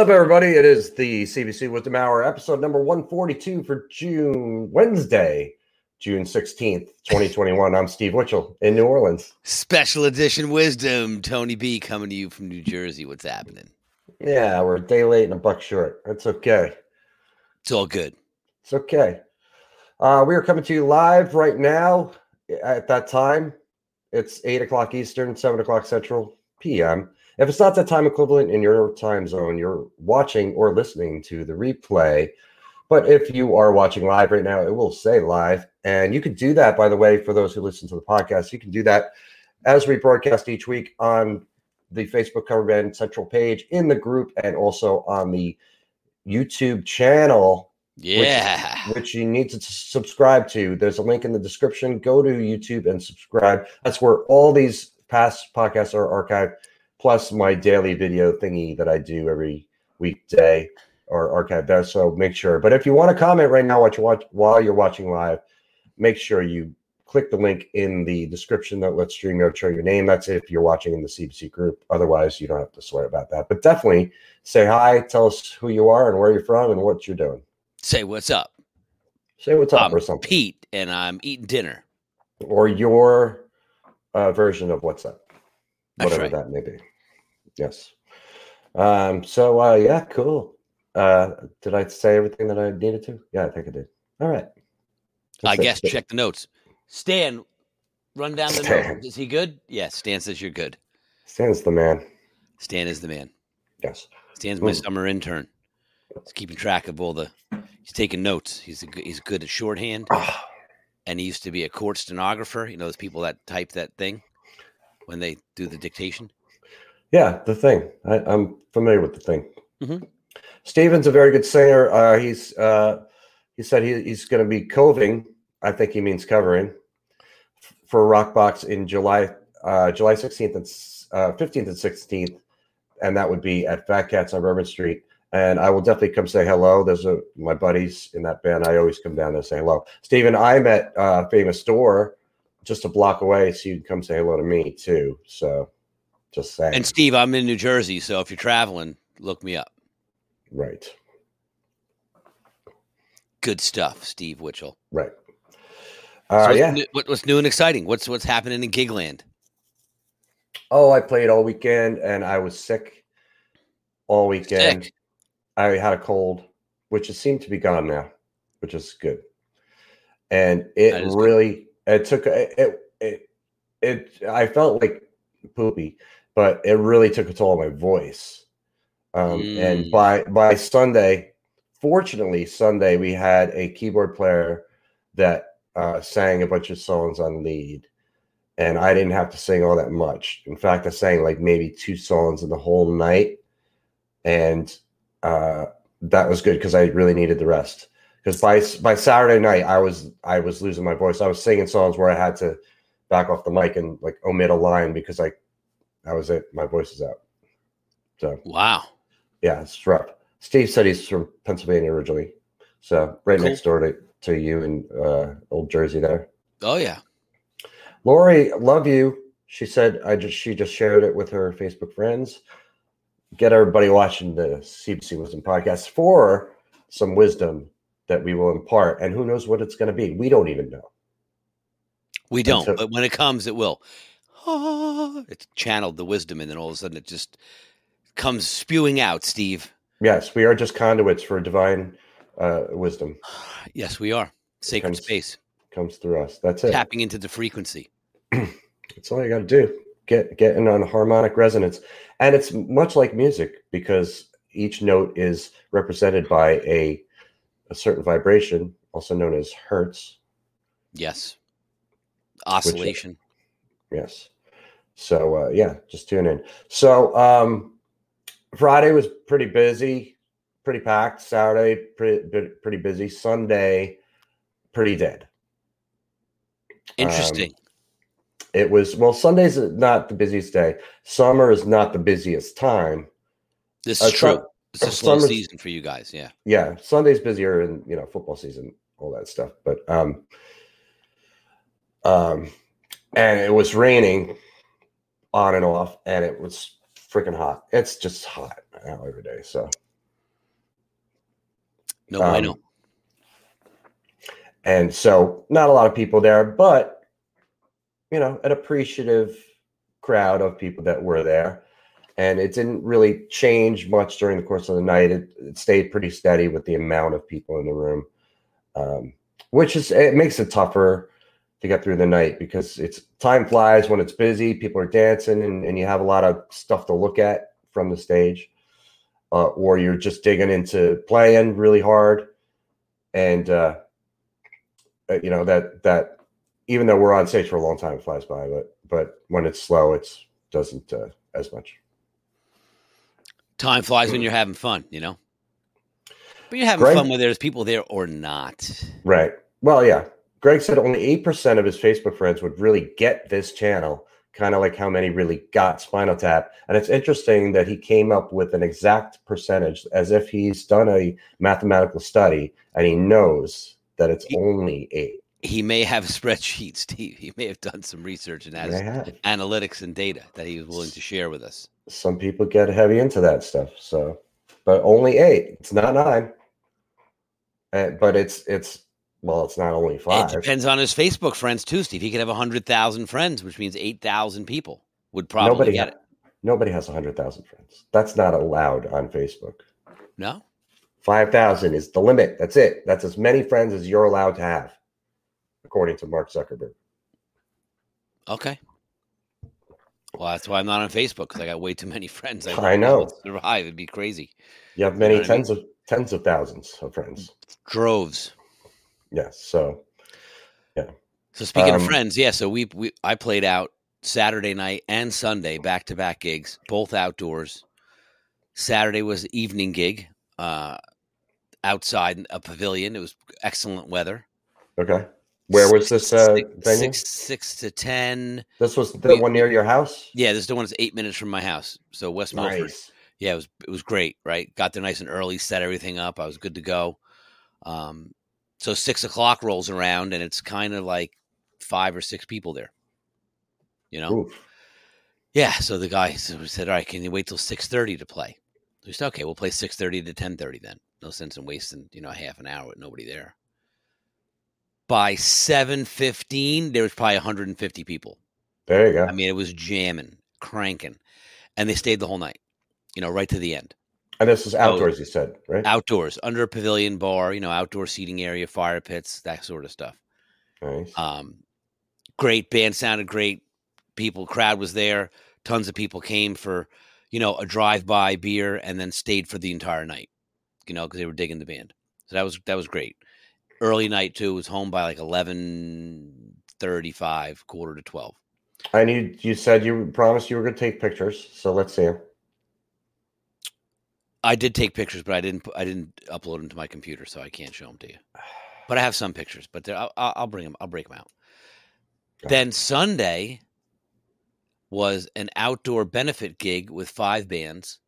Up, everybody? It is the CBC Wizdumb Hour, episode number 142 for June, Wednesday, June 16th, 2021. I'm Steve Witchell in New Orleans. Special edition wisdom. Tony B coming to you from New Jersey. What's happening? Yeah, we're a day late and a buck short. That's okay. It's all good. It's okay. Uh, we are coming to you live right now at that time. It's 8 o'clock Eastern, 7 o'clock Central PM. If it's not that time equivalent in your time zone, you're watching or listening to the replay. But if you are watching live right now, it will say live. And you can do that, by the way, for those who listen to the podcast. You can do that as we broadcast each week on the Facebook Cover Band Central page in the group and also on the YouTube channel. Yeah. Which, which you need to subscribe to. There's a link in the description. Go to YouTube and subscribe. That's where all these past podcasts are archived plus my daily video thingy that I do every weekday or archive there. So make sure. But if you want to comment right now while, watch, while you're watching live, make sure you click the link in the description that lets StreamYard show your name. That's if you're watching in the CBC group. Otherwise, you don't have to swear about that. But definitely say hi, tell us who you are and where you're from and what you're doing. Say what's up. Say what's up I'm or something. Pete, and I'm eating dinner. Or your uh, version of what's up. That's Whatever right. that may be. Yes. Um, so uh yeah, cool. Uh did I say everything that I needed to? Yeah, I think I did. All right. I it. guess check the notes. Stan, run down the Stan. notes. Is he good? Yes. Stan says you're good. Stan's the man. Stan is the man. Yes. Stan's my Mm. summer intern. He's keeping track of all the. He's taking notes. He's a, good- he's good at shorthand, Ah, and he used to be a court stenographer. You know those people that type that thing when they do the dictation. Yeah, the thing. I, I'm familiar with the thing. Mhm. Steven's a very good singer. Uh he's uh he said he, he's gonna be coving. I think he means covering for Rockbox in July uh July 16th and uh 15th and 16th. And that would be at Fat Cats on Bourbon Street. And I will definitely come say hello. There's a my buddies in that band. I always come down there and say hello. Steven, I'm at uh famous store just a block away, so you can come say hello to me too. So just saying. And Steve, I'm in New Jersey, so if you're traveling, look me up. right. Good stuff, Steve Witchell. Right. So Uh, what's, yeah. new, what, what's new and exciting? What's what's happening in Gigland? Oh, I played all weekend and I was sick all weekend. Sick. I had a cold, which has seemed to be gone now, which is good. And it is good. really it took it it it I felt like poopy, but it really took a toll on my voice. Um, and Mm. by by Sunday, fortunately, Sunday we had a keyboard player that uh, sang a bunch of songs on lead, and I didn't have to sing all that much. In fact, I sang like maybe two songs in the whole night, and uh, that was good because I really needed the rest. Because by by Saturday night, I was I was losing my voice. I was singing songs where I had to back off the mic and like omit a line because I that was it. My voice is out. So Wow. yeah, it's rough. Steve said he's from Pennsylvania originally, so right Cool. next door to, to you in uh, Old Jersey there. Oh yeah. Lori, love you. She said I just she just shared it with her Facebook friends. Get everybody watching the CBC Wizdumb podcast for some wisdom that we will impart, and who knows what it's going to be. We don't even know. We don't, so- but when it comes, it will. Ah, It's channeled the wisdom, and then all of a sudden it just comes spewing out. Steve. Yes, we are just conduits for divine uh, wisdom. Yes, we are sacred Comes- space, Comes through us. That's it. tapping into the frequency. That's all you got to do. Get getting on harmonic resonance, and it's much like music because each note is represented by a a certain vibration, also known as hertz. Yes. Oscillation. Yes. So uh, yeah, just tune in. So um, Friday was pretty busy, pretty packed. Saturday pretty pretty busy. Sunday pretty dead. Interesting. It was well. Sunday's not the busiest day. Summer is not the busiest time. this uh, is true. some- It's a slow season for you guys. Yeah. yeah sunday's busier and you know football season all that stuff but um um and it was raining on and off and it was freaking hot. It's just hot now every day. So No, I know. Um, and so not a lot of people there, but you know, an appreciative crowd of people that were there. And it didn't really change much during the course of the night. It, it stayed pretty steady with the amount of people in the room, um, which is it makes it tougher to get through the night because it's time flies when it's busy. People are dancing, and, and you have a lot of stuff to look at from the stage, uh, or you're just digging into playing really hard, and uh, uh, you know that that even though we're on stage for a long time, it flies by. But but when it's slow, it's doesn't uh, as much. Time flies when you're having fun, you know. But you're having Greg- fun whether there's people there or not. Right. Well, yeah. Greg said only eight percent of his Facebook friends would really get this channel, kind of like how many really got Spinal Tap. And it's interesting that he came up with an exact percentage, as if he's done a mathematical study and he knows that it's He- only eight. He may have spreadsheets, Steve. He may have done some research and has analytics and data that he was willing to share with us. Some people get heavy into that stuff. So, but only eight. It's not nine. Uh, but it's it's well, it's not only five. It depends on his Facebook friends too, Steve. He could have hundred thousand friends, which means eight thousand people would probably Nobody get it. Nobody has hundred thousand friends. That's not allowed on Facebook. No, 5,000 is the limit. That's it. That's as many friends as you're allowed to have, according to Mark Zuckerberg. okay. Well, that's why I'm not on Facebook because I got way too many friends. I wouldn't know. survive. It'd be crazy. You have many know what I mean? tens of tens of thousands of friends. Droves. Yes. So yeah. So speaking of Um, friends, yeah. So we we I played out Saturday night and Sunday back to back gigs, both outdoors. Saturday was evening gig, uh, outside a pavilion. It was excellent weather. okay. Where was this uh, Six- venue? Six, six to ten. This was the we- one near your house. Yeah, this is the one that's eight minutes from my house. So West Milford. Nice. Yeah, it was it was great. Right, got there nice and early, set everything up. I was good to go. Um, so six o'clock rolls around, and it's kind of like five or six people there. You know, Oof. yeah. So the guy said, "All right, can you wait till six thirty to play?" We said, "Okay, we'll play six thirty to ten thirty then. No sense in wasting you know a half an hour with nobody there." By seven fifteen, there was probably one hundred and fifty people. There you go. I mean, it was jamming, cranking, and they stayed the whole night. You know, right to the end. And this is outdoors, you said, right? outdoors under a pavilion bar you know outdoor seating area fire pits that sort of stuff nice. um great band sounded great people crowd was there tons of people came for you know a drive-by beer and then stayed for the entire night you know because they were digging the band so that was that was great early night too was home by like 11 35 quarter to 12 I need. You said you promised you were going to take pictures, so let's see 'em. I did take pictures but i didn't i didn't upload them to my computer so i can't show them to you but i have some pictures but i'll, I'll bring them i'll break them out. Then Sunday was an outdoor benefit gig with five bands.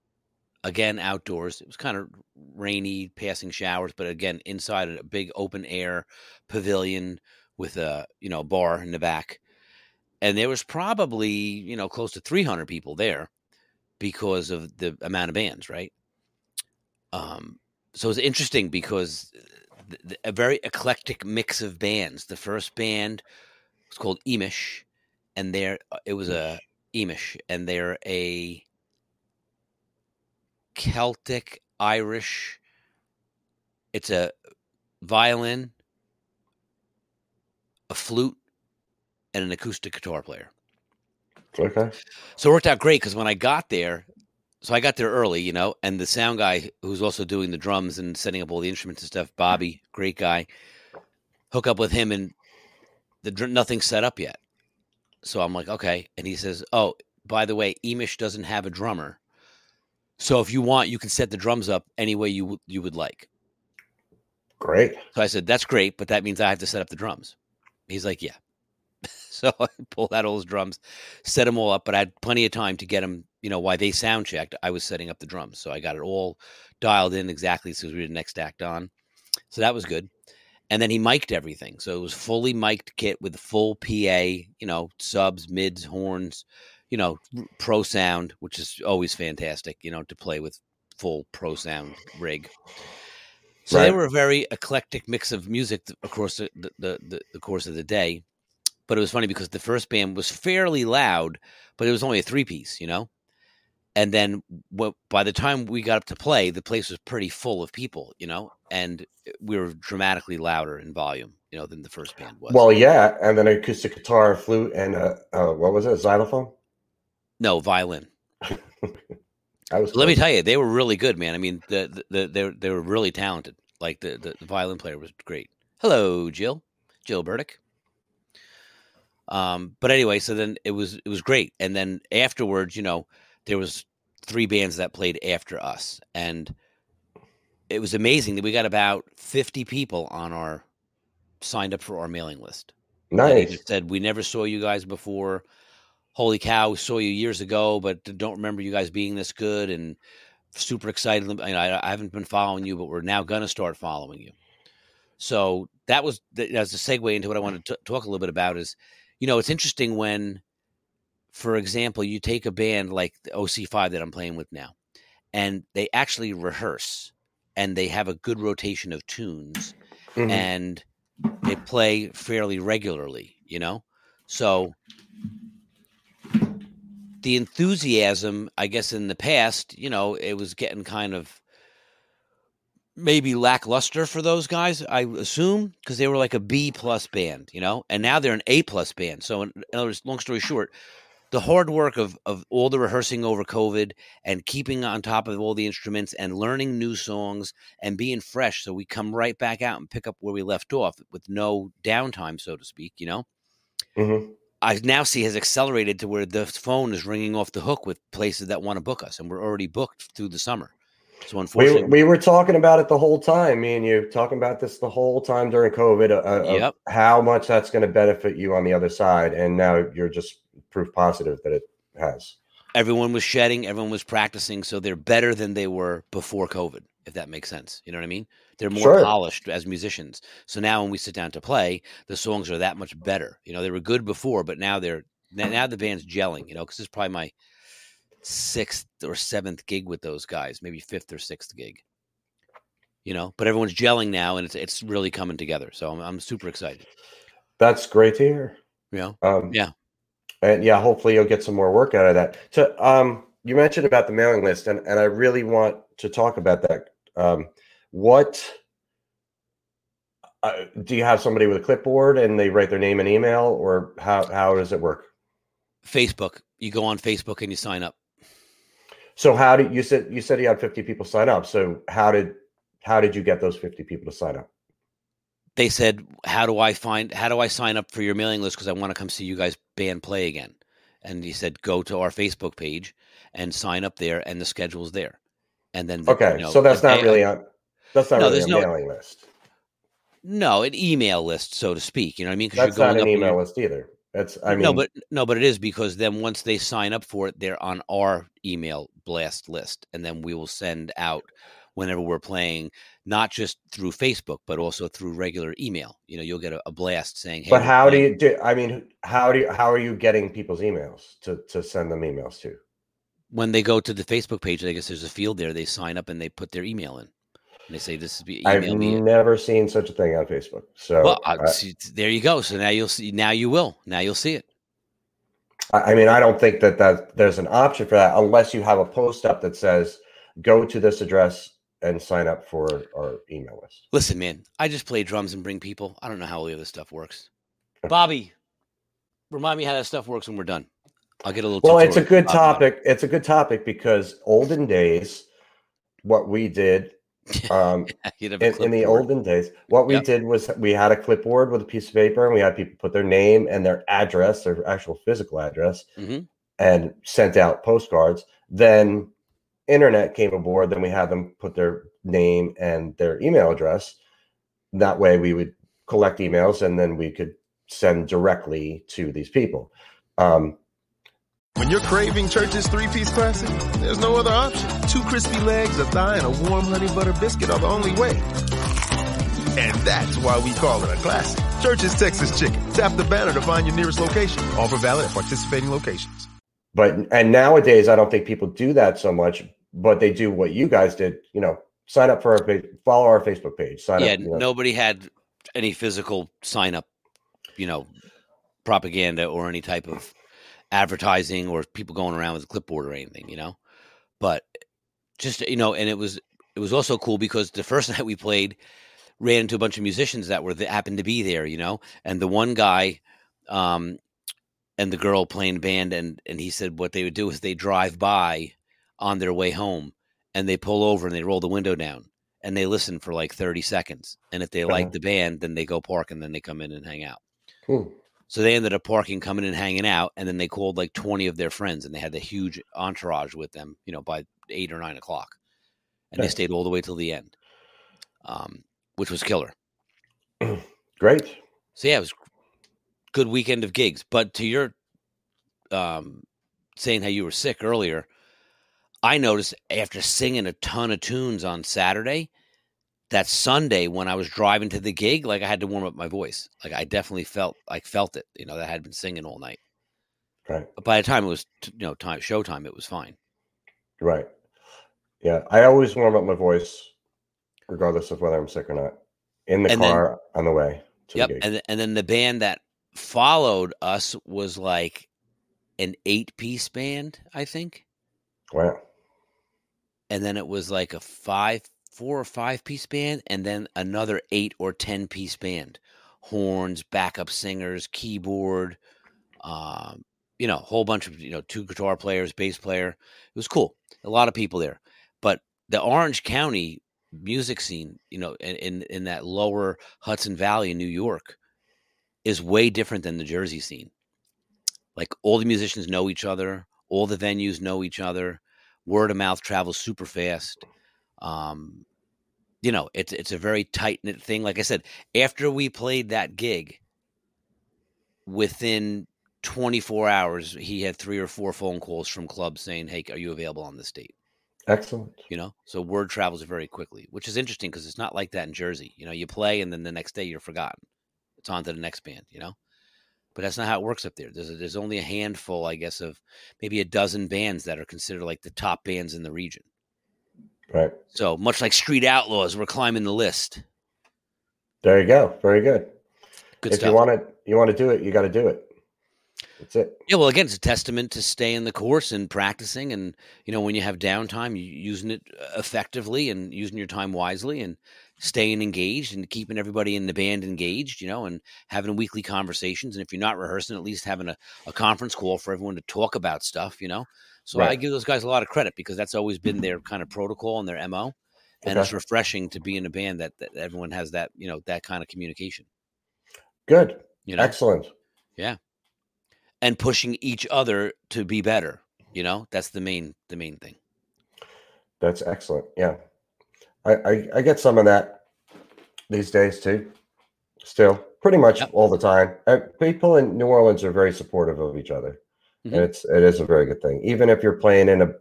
Again, outdoors. It was kind of rainy, passing showers, but again, inside a big open air pavilion with a you know bar in the back. And there was probably you know close to 300 people there because of the amount of bands, right? Um, so it's interesting because th- th- a very eclectic mix of bands. The first band was called Emish, and they're uh, it was a Emish, and they're a Celtic Irish. It's a violin, a flute, and an acoustic guitar player. Okay. So it worked out great because when I got there, so I got there early, you know, and the sound guy who's also doing the drums and setting up all the instruments and stuff, mm-hmm. Bobby, great guy, hook up with him and the dr- nothing's set up yet. So I'm like, okay, and he says, oh, by the way, Emish doesn't have a drummer, so if you want, you can set the drums up any way you would you would like. Great. So I said, that's great, but that means I have to set up the drums. He's like, yeah. so I pulled out all his drums, set them all up, but I had plenty of time to get them, you know, why they sound checked, I was setting up the drums. So I got it all dialed in exactly as we were the next act on. So that was good. And then he mic'd everything. So it was fully mic'd kit with full PA, you know, subs, mids, horns, you know, pro sound, which is always fantastic, you know, to play with full pro sound rig. So Right. they were a very eclectic mix of music across the, the, the, the course of the day. But it was funny because the first band was fairly loud, but it was only a three piece, you know? And then what, by the time we got up to play, the place was pretty full of people, you know? And we were dramatically louder in volume, you know, than the first band was. Well, yeah, and then acoustic guitar, flute, and uh, uh, what was it? Xylophone. no, violin. I was. Let me tell you, they were really good, man. I mean, the, the, the they were- they were really talented. Like the, the the violin player was great. Hello, Jill, Jill Burdick. Um, but anyway, so then it was it was great, and then afterwards, you know, there was three bands that played after us, and it was amazing that we got about fifty people on our signed up for our mailing list. Nice. said we never saw you guys before. Holy cow, we saw you years ago, but don't remember you guys being this good and super excited. You know, I, I haven't been following you, but we're now gonna start following you. So that was that's a segue into what I wanted to talk a little bit about. Is you know it's interesting when, for example, you take a band like the OC5 that I'm playing with now, and they actually rehearse and they have a good rotation of tunes Mhm. and they play fairly regularly, you know? So the enthusiasm, I guess, in the past, you know, it was getting kind of maybe lackluster for those guys, I assume, because they were like a B plus band, you know, and now they're an A plus band. So, in, in other words, long story short, the hard work of, of all the rehearsing over COVID and keeping on top of all the instruments and learning new songs and being fresh. So we come right back out and pick up where we left off with no downtime, so to speak, you know? Mhm. I now see has accelerated to where the phone is ringing off the hook with places that want to book us, and we're already booked through the summer. So We, unfortunately, we were talking about it the whole time, me and you, talking about this the whole time during COVID, uh, uh, Yep. how much that's going to benefit you on the other side. And now you're just proof positive that it has. everyone was shedding, everyone was practicing, so they're better than they were before COVID, if that makes sense. You know what I mean? They're more Sure. polished as musicians. So now when we sit down to play, the songs are that much better. You know, they were good before, but now they're now the band's gelling, you know, because this is probably my sixth or seventh gig with those guys, maybe fifth or sixth gig. You know, but everyone's gelling now and it's it's really coming together. So I'm I'm super excited. That's great to hear. You know? Um, Yeah. And yeah, hopefully you'll get some more work out of that. So, um, you mentioned about the mailing list, and, and I really want to talk about that. Um, what uh, do you have somebody with a clipboard and they write their name and email, or how how does it work? Facebook. You go on Facebook and you sign up. So how did you said you said you had fifty people sign up? So how did how did you get those fifty people to sign up? They said, "How do I find? How do I sign up for your mailing list? Because I want to come see you guys band play again." And he said, "Go to our Facebook page and sign up there, and the schedule's there." And then, the- Okay, you know, so that's not day- really on that's not No, really a no- mailing list. no an email list, so to speak. You know what I mean? That's not an email list either. That's I mean no, but no, but it is because then once they sign up for it, they're on our email blast list, and then we will send out whenever we're playing, not just through Facebook, but also through regular email. You know, you'll get a, a blast saying, "Hey." But how do uh you do? I mean, how do you, how are you getting people's emails to to send them emails to? when they go to the Facebook page, I guess there's a field there. They sign up and they put their email in. And they say, "This is be I've email me." never seen such a thing on Facebook. So Well, I, see, there you go. So now you'll see. Now you will. Now you'll see it. I mean, I don't think that that there's an option for that unless you have a post up that says, "Go to this address and sign up for our email list." Listen, man, I just play drums and bring people. I don't know how all the other stuff works. Bobby, remind me how that stuff works when we're done. I'll get a little. Well, it's a good topic. It's a good topic because olden days, what we did um, You'd have a in, in the olden days, what we Yep. did was we had a clipboard with a piece of paper, and we had people put their name and their address, their actual physical address, Mhm. and sent out postcards. Then internet came aboard. Then we had them put their name and their email address. That way, we would collect emails, and then we could send directly to these people. Um, When you're craving Church's three-piece classic, there's no other option. Two crispy legs, a thigh, and a warm honey butter biscuit are the only way. And that's why we call it a classic. Church's Texas Chicken. Tap the banner to find your nearest location. Offer valid at participating locations. But and nowadays I don't think people do that so much, but they do what you guys did. You know, sign up for our page, follow our Facebook page. Sign yeah, up. you know. nobody had any physical sign up, you know, propaganda or any type of advertising or people going around with a clipboard or anything, you know. But just you know, and it was it was also cool because the first night we played, ran into a bunch of musicians that were that happened to be there, you know, and the one guy, um, and the girl playing band, and and he said what they would do is they drive by on their way home, and they pull over and they roll the window down and they listen for like 30 seconds. And if they like Uh-huh. the band, then they go park and then they come in and hang out. Hmm. So they ended up parking, coming and hanging out, and then they called like 20 of their friends and they had the huge entourage with them, you know, by eight or nine o'clock. And they stayed all the way till the end. Um, which was killer. Great. So yeah, it was good weekend of gigs. But to your um saying how you were sick earlier, I noticed after singing a ton of tunes on Saturday, that Sunday when I was driving to the gig, like I had to warm up my voice. Like I definitely felt like felt it, you know, that I had been singing all night. Right. But by the time it was you know, time showtime, it was fine. Right. Yeah. I always warm up my voice, regardless of whether I'm sick or not, in the And then- car on the way to Yep. the gig. And and then the band that followed us was like an eight piece band, I think. wow. and then it was like a five four or five piece band and then another eight or ten piece band horns backup singers keyboard um you know a whole bunch of you know two guitar players bass player it was cool a lot of people there but the orange county music scene you know in in, in that lower hudson valley in new york is way different than the jersey scene like all the musicians know each other all the venues know each other word of mouth travels super fast. Um, you know, it's it's a very tight knit thing. Like I said, after we played that gig, within 24 hours, he had three or four phone calls from clubs saying, "Hey, are you available on this date?" Excellent. You know, so word travels very quickly, which is interesting because it's not like that in Jersey. You know, you play and then the next day you're forgotten. It's on to the next band. You know. But that's not how it works up there. There's a, there's only a handful, I guess, of maybe a dozen bands that are considered like the top bands in the region. Right. So much like Street Outlaws, we're climbing the list. There you go. Very good. Good if stuff. you want to, you want to do it, you got to do it. That's it. yeah, well, again, it's a testament to staying in the course and practicing, and you know when you have downtime, you using it effectively and using your time wisely, and staying engaged and keeping everybody in the band engaged. You know, and having weekly conversations, and if you're not rehearsing, at least having a, a conference call for everyone to talk about stuff. You know, so I give those guys a lot of credit because that's always been mm-hmm. their kind of protocol and their mo, and it's refreshing to be in a band that, that everyone has that you know that kind of communication. Good. You know, Excellent. Yeah. And pushing each other to be better. You know, that's the main the main thing. That's excellent. Yeah. I, I, I get some of that these days too. Still, pretty much Yep. all the time. Uh, people in New Orleans are very supportive of each other. Mhm. And it's it is a very good thing. Even if you're playing in a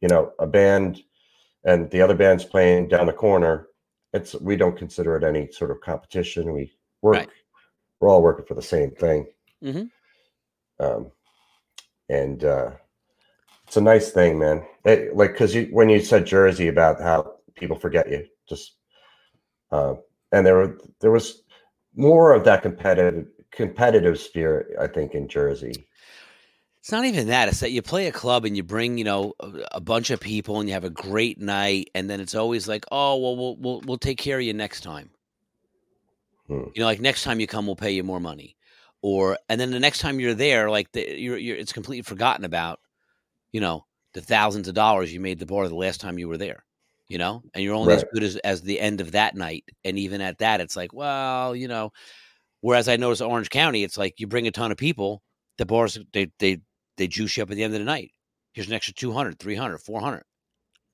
you know, a band and the other band's playing down the corner, it's we don't consider it any sort of competition. We work Right. we're all working for the same thing. Mhm. Um and uh it's a nice thing, man. It, like because you when you said Jersey about how people forget you, just uh, and there were there was more of that competitive competitive spirit, I think, in Jersey. It's not even that. It's that you play a club and you bring, you know, a, a bunch of people and you have a great night, and then it's always like, oh, well, we'll we'll we'll take care of you next time. Hmm. You know, like next time you come, we'll pay you more money, or and then the next time you're there, like the, you're you're it's completely forgotten about. You know, the thousands of dollars you made the bar the last time you were there. You know, and you're only as good as as the end of that night, and even at that, it's like, well, you know. Whereas I notice Orange County, it's like you bring a ton of people, the bars they they they juice you up at the end of the night. Here's an extra 200, 300, 400.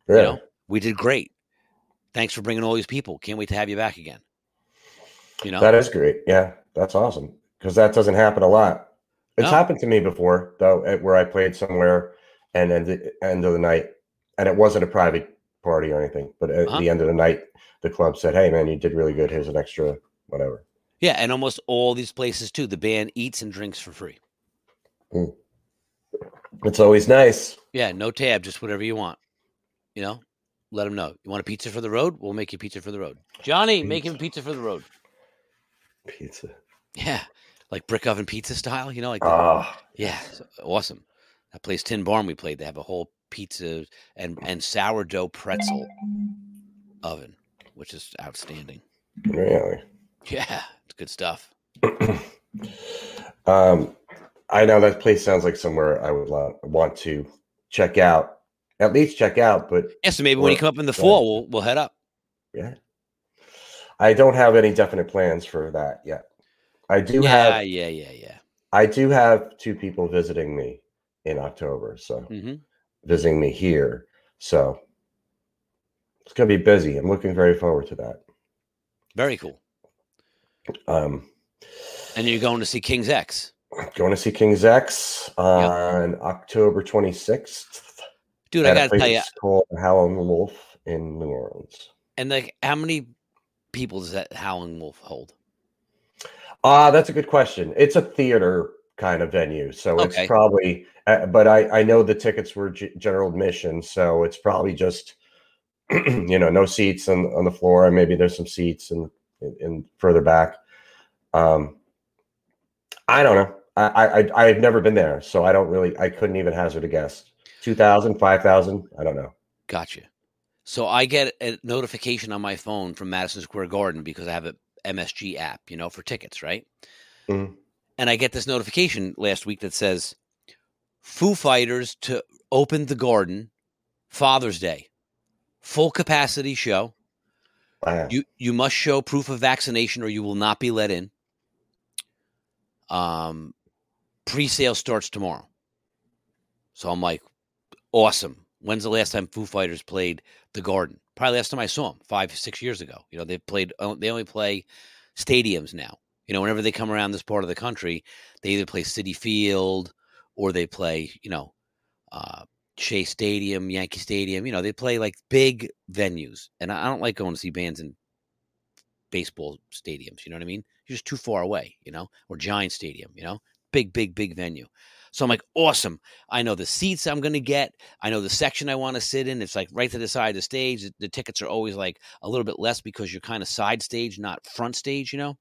Yeah, You know, we did great. Thanks for bringing all these people. Can't wait to have you back again. You know, that is great. Yeah, that's awesome because that doesn't happen a lot. It's No. happened to me before though, at- where I played somewhere and then the end of the night, and it wasn't a private party or anything, but at Uh-huh. the end of the night, the club said, "Hey, man, you did really good. Here's an extra whatever." yeah, and almost all these places too. The band eats and drinks for free. Mm. It's always nice. Yeah, no tab, just whatever you want. You know, let them know. You want a pizza for the road? We'll make you pizza for the road. Johnny, make him pizza for the road. Pizza. Yeah, like brick oven pizza style. You know, like the- Ah, yeah, awesome. That place Tin Barn we played. They have a whole pizza and and sourdough pretzel oven, which is outstanding. really? Yeah, it's good stuff. Um, I know that place sounds like somewhere I would lo- want to check out. At least check out, but Yeah, so maybe when you come up in the fall, we'll we'll head up. yeah, I don't have any definite plans for that yet. I do Yeah, have yeah, yeah, yeah. I do have two people visiting me in October, so hmm visiting me here. So it's gonna be busy. I'm looking very forward to that. Very cool. Um, And you're going to see King's X. going to see King's X on October 26th. Dude, I gotta tell you, called Howlin' Wolf in New Orleans. and like, how many people does that Howling Wolf hold? Ah, that's a good question. It's a theater kind of venue, so Okay. it's probably. Uh, but I I know the tickets were g- general admission, so it's probably just you know no seats on on the floor, and maybe there's some seats in in, in further back. Um, I don't know. I, I I've never been there, so I don't really. I couldn't even hazard a guess. 2,000, 5,000? I don't know. Gotcha. So I get a notification on my phone from Madison Square Garden because I have a MSG app, you know, for tickets, right? Mhm. And I get this notification last week that says Foo Fighters to open the garden Father's Day. Full capacity show. Wow. You you must show proof of vaccination or you will not be let in. Um pre-sale starts tomorrow. So I'm like, awesome. When's the last time Foo Fighters played the Garden? Probably last time I saw them, five, six years ago. You know, they played. They only play stadiums now. You know, whenever they come around this part of the country, they either play Citi Field or they play, you know, uh, Shea Stadium, Yankee Stadium. You know, they play like big venues, and I don't like going to see bands in baseball stadiums. You know what I mean? You're just too far away. You know, or Giant Stadium. You know, big, big, big venue. So I'm like, awesome. I know the seats I'm going to get. I know the section I want to sit in. It's like right to the side of the stage. The tickets are always like a little bit less because you're kind of side stage, not front stage, you know?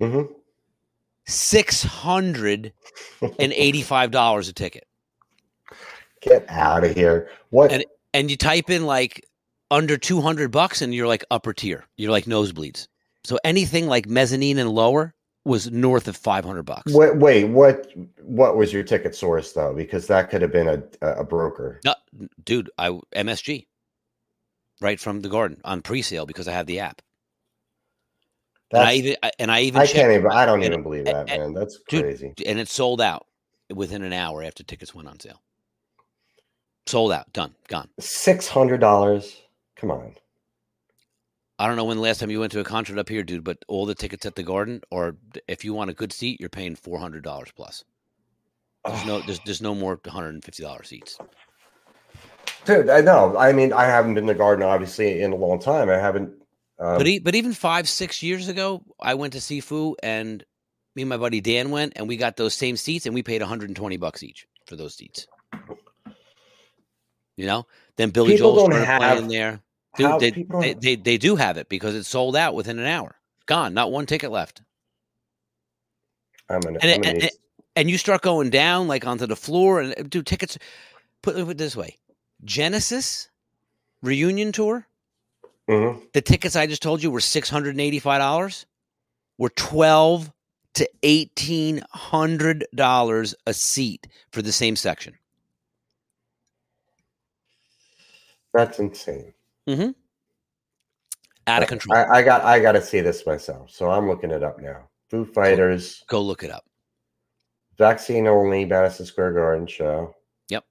Mhm. $685 a ticket. Get out of here. What? And- And you type in like under 200 bucks and you're like upper tier. You're like nosebleeds. So anything like mezzanine and lower was north of 500 bucks. Wait, wait, what? What was your ticket source though? Because that could have been a a broker. No, dude, I MSG right from the garden on pre-sale because I have the app. And I even I- and I even I can't even. I don't and- even believe and- that, man. That's dude, crazy. and it sold out within an hour after tickets went on sale. Sold out, done, gone. Six hundred dollars. Come on. I don't know when the last time you went to a concert up here, dude, but all the tickets at the Garden, or if you want a good seat, you're paying four hundred dollars plus. There's no, there's, there's no more one hundred and fifty dollars seats. Dude, I know. I mean, I haven't been to the garden obviously in a long time. I haven't. Um, But but even five six years ago, I went to see Foo, and me and my buddy Dan went, and we got those same seats, and we paid one hundred and twenty bucks each for those seats. You know, then Billy Joel started have- playing there. Dude, they, they, they they do have it because it's sold out within an hour. Gone, not one ticket left. I'm gonna. And, I'm and, and, and you start going down like onto the floor and do tickets. Put it this way: Genesis reunion tour. Mhm. The tickets I just told you were six hundred and eighty-five dollars. Were twelve to eighteen hundred dollars a seat for the same section. That's insane. Out of control. I, I got. I got to see this myself. So I'm looking it up now. Foo Fighters Go look it up. vaccine only Madison Square Garden show. Yep.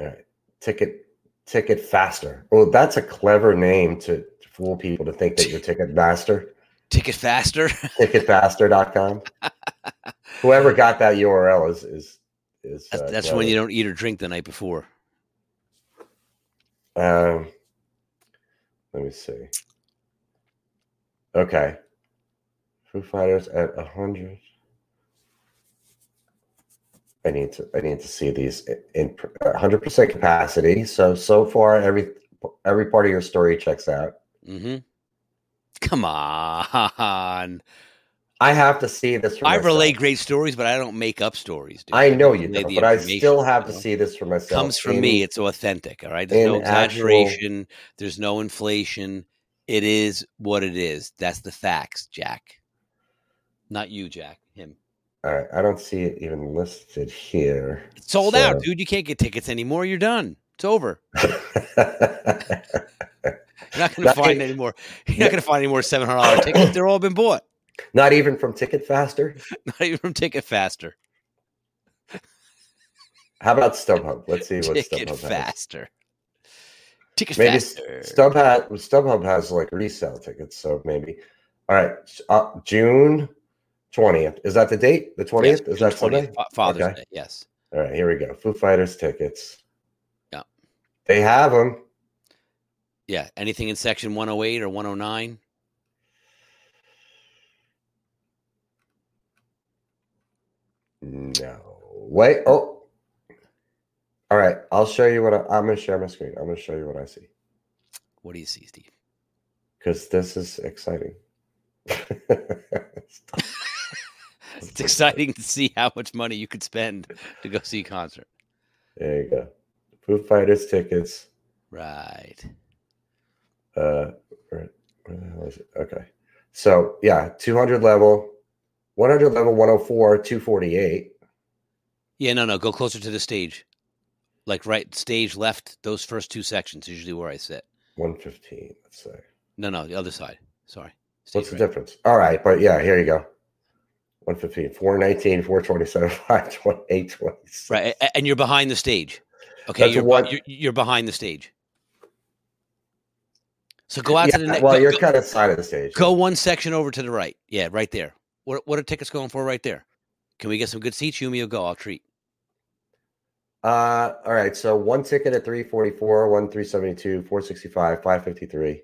All right. Ticket. Ticket faster. Well, that's a clever name to fool people to think that you're ticket faster. Ticket faster. Ticketfaster.com. Whoever got that URL is is is. That's, uh, that's when you don't eat or drink the night before. Um, let me see. Okay. Foo Fighters at a hundred. I need to I need to see these in 100 percent capacity. So so far every every part of your story checks out. Mm-hmm. Come on. I have to see this. For I myself. relay great stories, but I don't make up stories. Dude. I know you the but I still have to see this for myself. comes from in- me. It's authentic. All right. There's no in actual- exaggeration. There's no inflation. It is what it is. That's the facts, Jack. Not you, Jack. Him. All right, I don't see it even listed here. It's sold out, dude. You can't get tickets anymore. You're done. It's over. You're not going to find any more. You're not going to find any more seven hundred dollar tickets. They're all been bought. Not even from Ticket Faster. Not even from Ticket Faster. How about StubHub? Let's see what Ticket StubHub has. Faster. Ticket Maybe Faster. StubHub StubHub has like resale tickets, so maybe. All right, uh, June twentieth. Is that the date? The Yes, twentieth? Is that 20th, Sunday? Father's Okay. Day. Yes. All right, here we go. Foo Fighters tickets. Yeah. They have them. Yeah. Anything in section 108 or 109? No. Wait. Oh. All right. I'll show you what I, I'm going to share my screen. I'm going to show you what I see What do you see, Steve? because this is exciting. It's exciting to see how much money you could spend to go see a concert. there you go. Foo Fighters tickets. Right. Uh, where, where the hell is it? Okay. So yeah, 200 level, 100 level, 104, 248. Yeah, no, no. Go closer to the stage. Like right stage left, those first two sections, usually where I sit. 115. Let's say. No, no, the other side. Sorry. What's Stage the right. difference? All right, but yeah, here you go. 115, 419, 427, 520, 826. Right. And you're behind the stage. Okay. That's You're, you're, you're behind the stage. So go out Yeah, to the next. well, go, you're go- kind of side of the stage. go one section over to the right. Yeah, right there. What what are tickets going for right there? Can we get some good seats? You and me will go. I'll treat. Uh, all right. So one ticket at 344, one 372, 465, 553,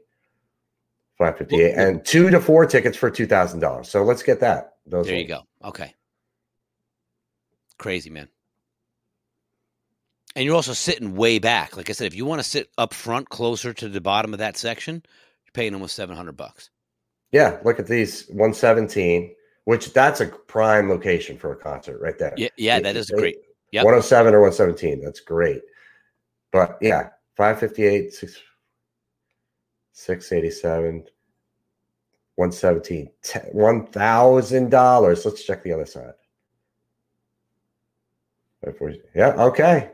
558, and two to four tickets for $2,000. So let's get that. Those There you go. Okay. Crazy man. And you're also sitting way back. Like I said, if you want to sit up front, closer to the bottom of that section, you're paying almost seven hundred bucks. Yeah. Look at these 117, which that's a prime location for a concert right there. Yeah, yeah, that is great. Yep. 107 or 117. That's great. But yeah, 558, 6, 687, 117, $10 $1,000. Let's check the other side. Yeah, okay.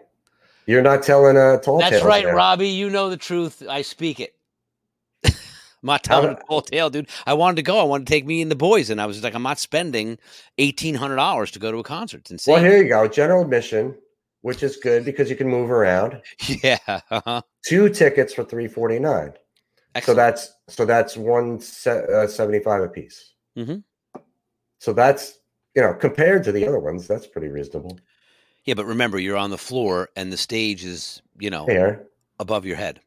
You're not telling a tall tale. That's tales right. Robbie. You know the truth. I speak it. I'm not telling a tall tale, dude. I wanted to go. I wanted to take me and the boys, and I was like, I'm not spending eighteen hundred dollars to go to a concert. It's insane. Well, here you go. General admission, which is good because you can move around. yeah. Uh-huh. Two tickets for 349 So Excellent. that's so that's one se- uh, 75 a piece. Mhm. So that's you know compared to the other ones, that's pretty reasonable. yeah, but remember, you're on the floor, and the stage is, you know, Here, above your head.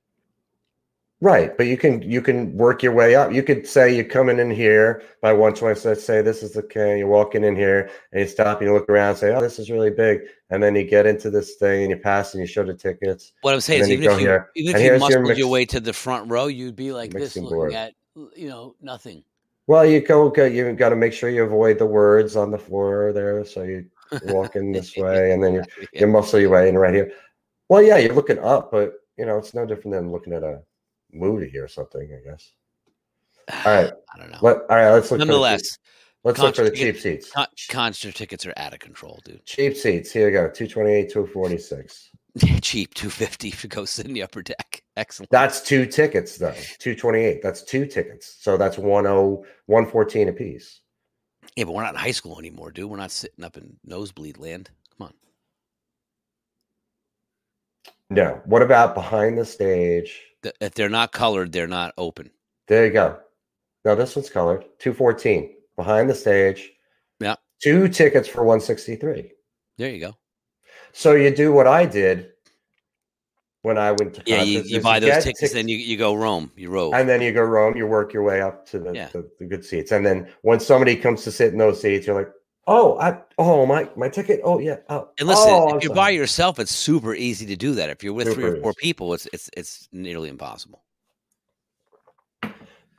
Right? But you can you can work your way up. You could say you're coming in here by one twenty. Let's say this is the okay, you're walking in here and you stop and you look around, and say, "Oh, this is really big," and then you get into this thing and you pass and you show the tickets. What I'm saying is, even you if you here, even if you here's your muscled your way to the front row, you'd be like this, looking board. at you know nothing. Well, you go, go you got to make sure you avoid the words on the floor there, so you walk in this way, and then you you muscle your way in right here. Well, yeah, you're looking up, but you know it's no different than looking at a movie or something, I guess. All right, I don't know. let, all right, let's look. For the Nonetheless, let's look for the cheap ticket- seats. con- concert tickets are out of control, dude. Cheap seats. Here you go. Two twenty eight, two forty six. Cheap, two fifty to go sit in the upper deck. Excellent. That's two tickets though. Two twenty eight. That's two tickets. So that's one oh one fourteen a piece. Yeah, but we're not in high school anymore, dude. We're not sitting up in nosebleed land. Come on. No. What about behind the stage? Th- If they're not colored, they're not open. There you go. No, this one's colored. 214 behind the stage. Yeah. Two tickets for 163. There you go. So you do what I did when I went to Yeah, you, you buy those get tickets, then you, you go roam. You rove. and then you go roam, you work your way up to the, Yeah. the, the good seats. And then when somebody comes to sit in those seats, you're like, Oh, I oh my my ticket. Oh yeah. Oh, And listen, oh, if I'm you're sorry. by yourself, it's super easy to do that. If you're with three or four easy. people, it's it's it's nearly impossible.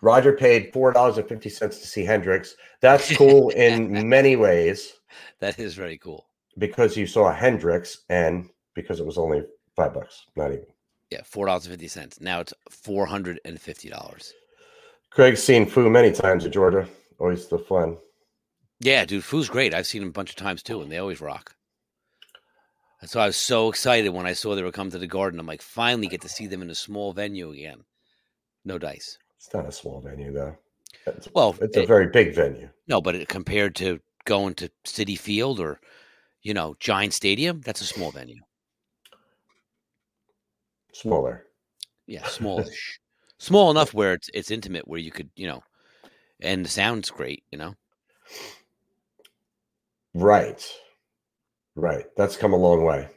Roger paid four dollars and fifty cents to see Hendrix. That's cool in many ways That is very cool. because you saw Hendrix and because it was only five bucks, not even. Yeah, four dollars and fifty cents. Now it's four hundred and fifty dollars. Craig's seen Foo many times in Georgia. Always the fun. Yeah, dude, Foo's great. I've seen him a bunch of times too, and they always rock. And so I was so excited when I saw they were coming to the garden. I'm like, finally get to see them in a small venue again. No dice. It's not a small venue though. It's, Well, it's a it- very big venue. no, but it, compared to going to Citi Field or, you know, Giant Stadium, that's a small venue. Smaller. Yeah, smallish, small enough where it's it's intimate, where you could, you know, and the sound's great. You know, Right. Right. That's come a long way.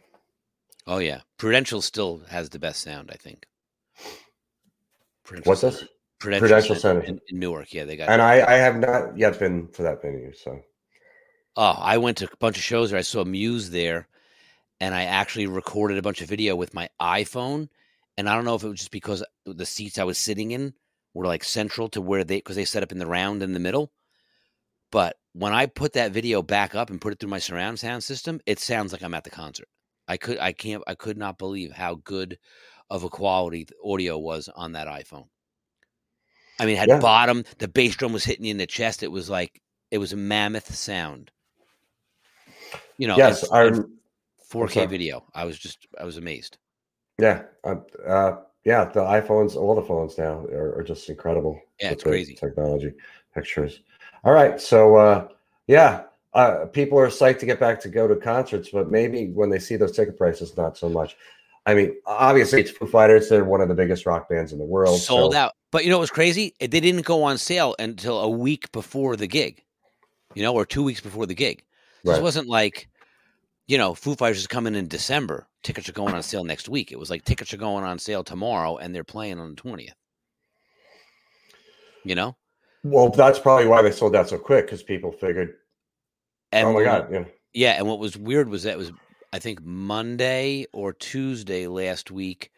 oh yeah, Prudential still has the best sound, I think. Prudential What's this? Prudential, Prudential Center, in, in Newark. Yeah, they got. And I, I have not yet been to that venue. So Oh, I went to a bunch of shows there. I saw Muse there, and I actually recorded a bunch of video with my iPhone. And I don't know if it was just because the seats I was sitting in were like central to where they, because they set up in the round in the middle. But when I put that video back up and put it through my surround sound system, it sounds like I'm at the concert. I could, I can't, I could not believe how good of a quality the audio was on that iPhone. I mean, it had Yeah. bottom, the bass drum was hitting you in the chest. It was like, it was a mammoth sound. You know, yes, it's- I it's rem- 4K video. I was just, I was amazed. yeah. Uh, uh, yeah, the iPhones, all the phones now are, are just incredible. Yeah, it's crazy. Technology, pictures. All right. So uh yeah, uh people are psyched to get back to go to concerts, but maybe when they see those ticket prices, not so much. I mean, obviously it's Foo Fighters, they're one of the biggest rock bands in the world. Sold so- out. But you know what was crazy? They didn't go on sale until a week before the gig, you know, or two weeks before the gig. So Right. This wasn't like, you know, Foo Fighters is coming in December. Tickets are going on sale next week. It was like tickets are going on sale tomorrow and they're playing on the 20th. You know? Well, that's probably why they sold out so quick because people figured, And oh my god, know, Yeah, and what was weird was that was I think Monday or Tuesday last week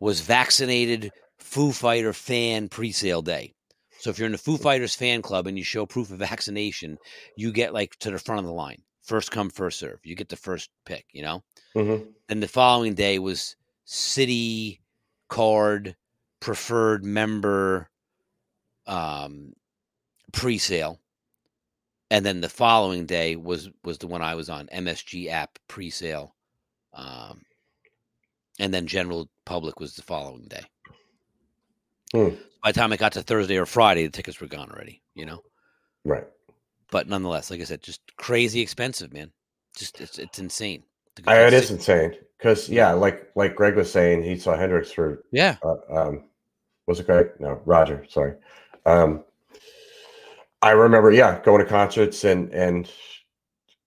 was vaccinated Foo Fighter fan pre-sale day. So if you're in the Foo Fighters fan club and you show proof of vaccination, you get like to the front of the line. First come, first serve. You get the first pick, you know? mhm. And the following day was Citi card preferred member um pre-sale and then the following day was was the one i was on msg app pre-sale um and then general public was the following day Hmm. by the time it got to thursday or friday the tickets were gone already you know right. but nonetheless like i said just crazy expensive man just it's, it's insane I, it is insane because yeah, like like Greg was saying, he saw Hendrix for yeah uh, um was it Greg? No, Roger, sorry. Um I remember, yeah, going to concerts and and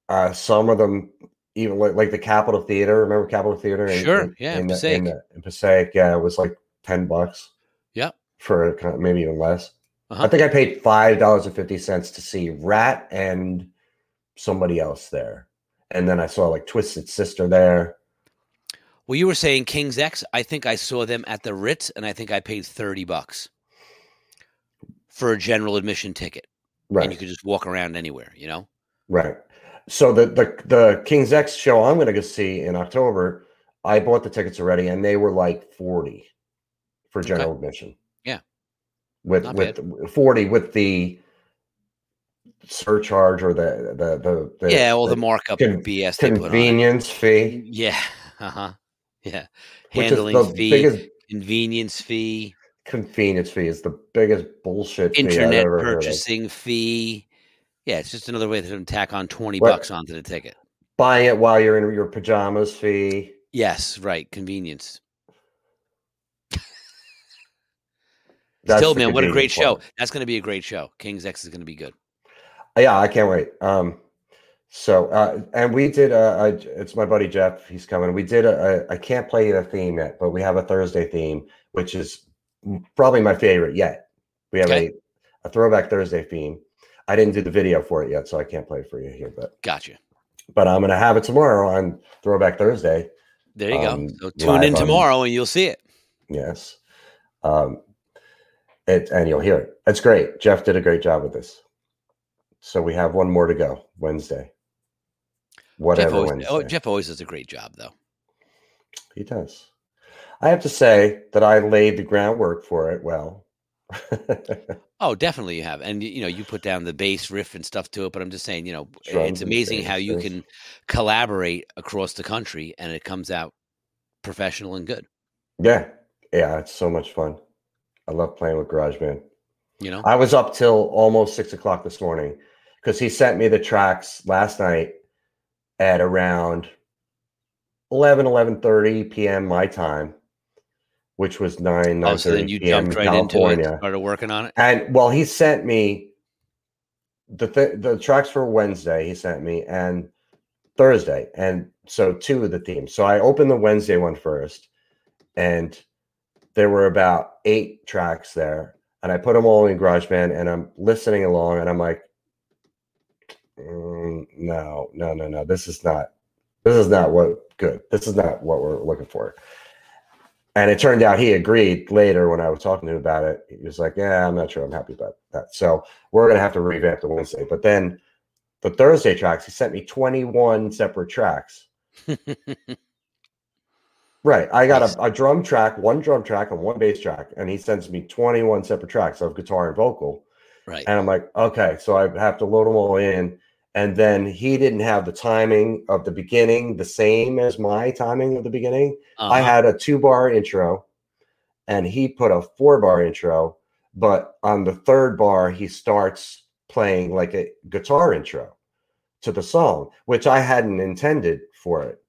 uh some of them even like, like the Capitol Theater. Remember Capitol Theater? in- Sure, in- yeah, in the- Passaic. in, the- in Passaic, yeah, it was like ten bucks. Yep. for maybe even less. Uh-huh. I think I paid five dollars and fifty cents to see Ratt and somebody else there, and then I saw like Twisted Sister there. Well, you were saying King's X. I think I saw them at the Ritz, and I think I paid thirty bucks for a general admission ticket, and you Right, could just walk around anywhere. You know, right. So the the the King's X show I'm going to go see in October. I bought the tickets already, and they were like forty for Okay. general admission. Yeah. with Not with forty with the surcharge or the the the, the yeah, all the, markup con- BS they put on. it. convenience fee, Yeah, uh huh. Yeah, handling the fee, biggest convenience fee, convenience fee is the biggest bullshit internet ever heard of. purchasing fee. Yeah, it's just another way to tack on twenty What? bucks onto the ticket. Buying it while you're in your pajamas fee. Yes, right, convenience. Still, man, what a great show! That's going to be a great show. King's X is going to be good. Yeah, I can't wait. Um, so uh, and we did. Uh, I, it's my buddy Jeff. He's coming. We did. I can't play the theme yet, but we have a Thursday theme, which is probably my favorite yet. We have Okay. a, a throwback Thursday theme. I didn't do the video for it yet, so I can't play it for you here. But Gotcha. but I'm gonna have it tomorrow on Throwback Thursday. There you Um, go. So tune in live on- tomorrow and you'll see it. Yes. Um, it and you'll hear it. It's great. Jeff did a great job with this. So we have one more to go Wednesday. Jeff Whatever always, Wednesday. oh, Jeff always does a great job, though. He does. I have to say that I laid the groundwork for it well. Oh, definitely you have, and you know you put down the bass riff and stuff to it. But I'm just saying, you know, Drums it's amazing how you can collaborate across the country and it comes out professional and good. yeah. Yeah. It's so much fun. I love playing with GarageBand. You know, I was up till almost six o'clock this morning because he sent me the tracks last night at around 11, 11.30 p.m. my time, which was 9, oh, so then you jumped right into it, California. started working on it. And well, he sent me the th- the tracks for Wednesday. He sent me and Thursday, and so two of the themes. So I opened the Wednesday one first, and there were about eight tracks there, and I put them all in GarageBand, and I'm listening along, and I'm like, "Mm, no, no, no, no, this is not, this is not what good. This is not what we're looking for. And it turned out he agreed later when I was talking to him about it. He was like, Yeah, I'm not sure I'm happy about that. So we're going to have to revamp the Wednesday. But then the Thursday tracks, he sent me 21 separate tracks. Right. I got a, a drum track, one drum track, and one bass track. And he sends me 21 separate tracks of guitar and vocal. right. And I'm like, okay, so I have to load them all in. And then he didn't have the timing of the beginning the same as my timing of the beginning. I Uh-huh. had a two bar intro and he put a four bar intro, but on the third bar, he starts playing like a guitar intro to the song, which I hadn't intended for it.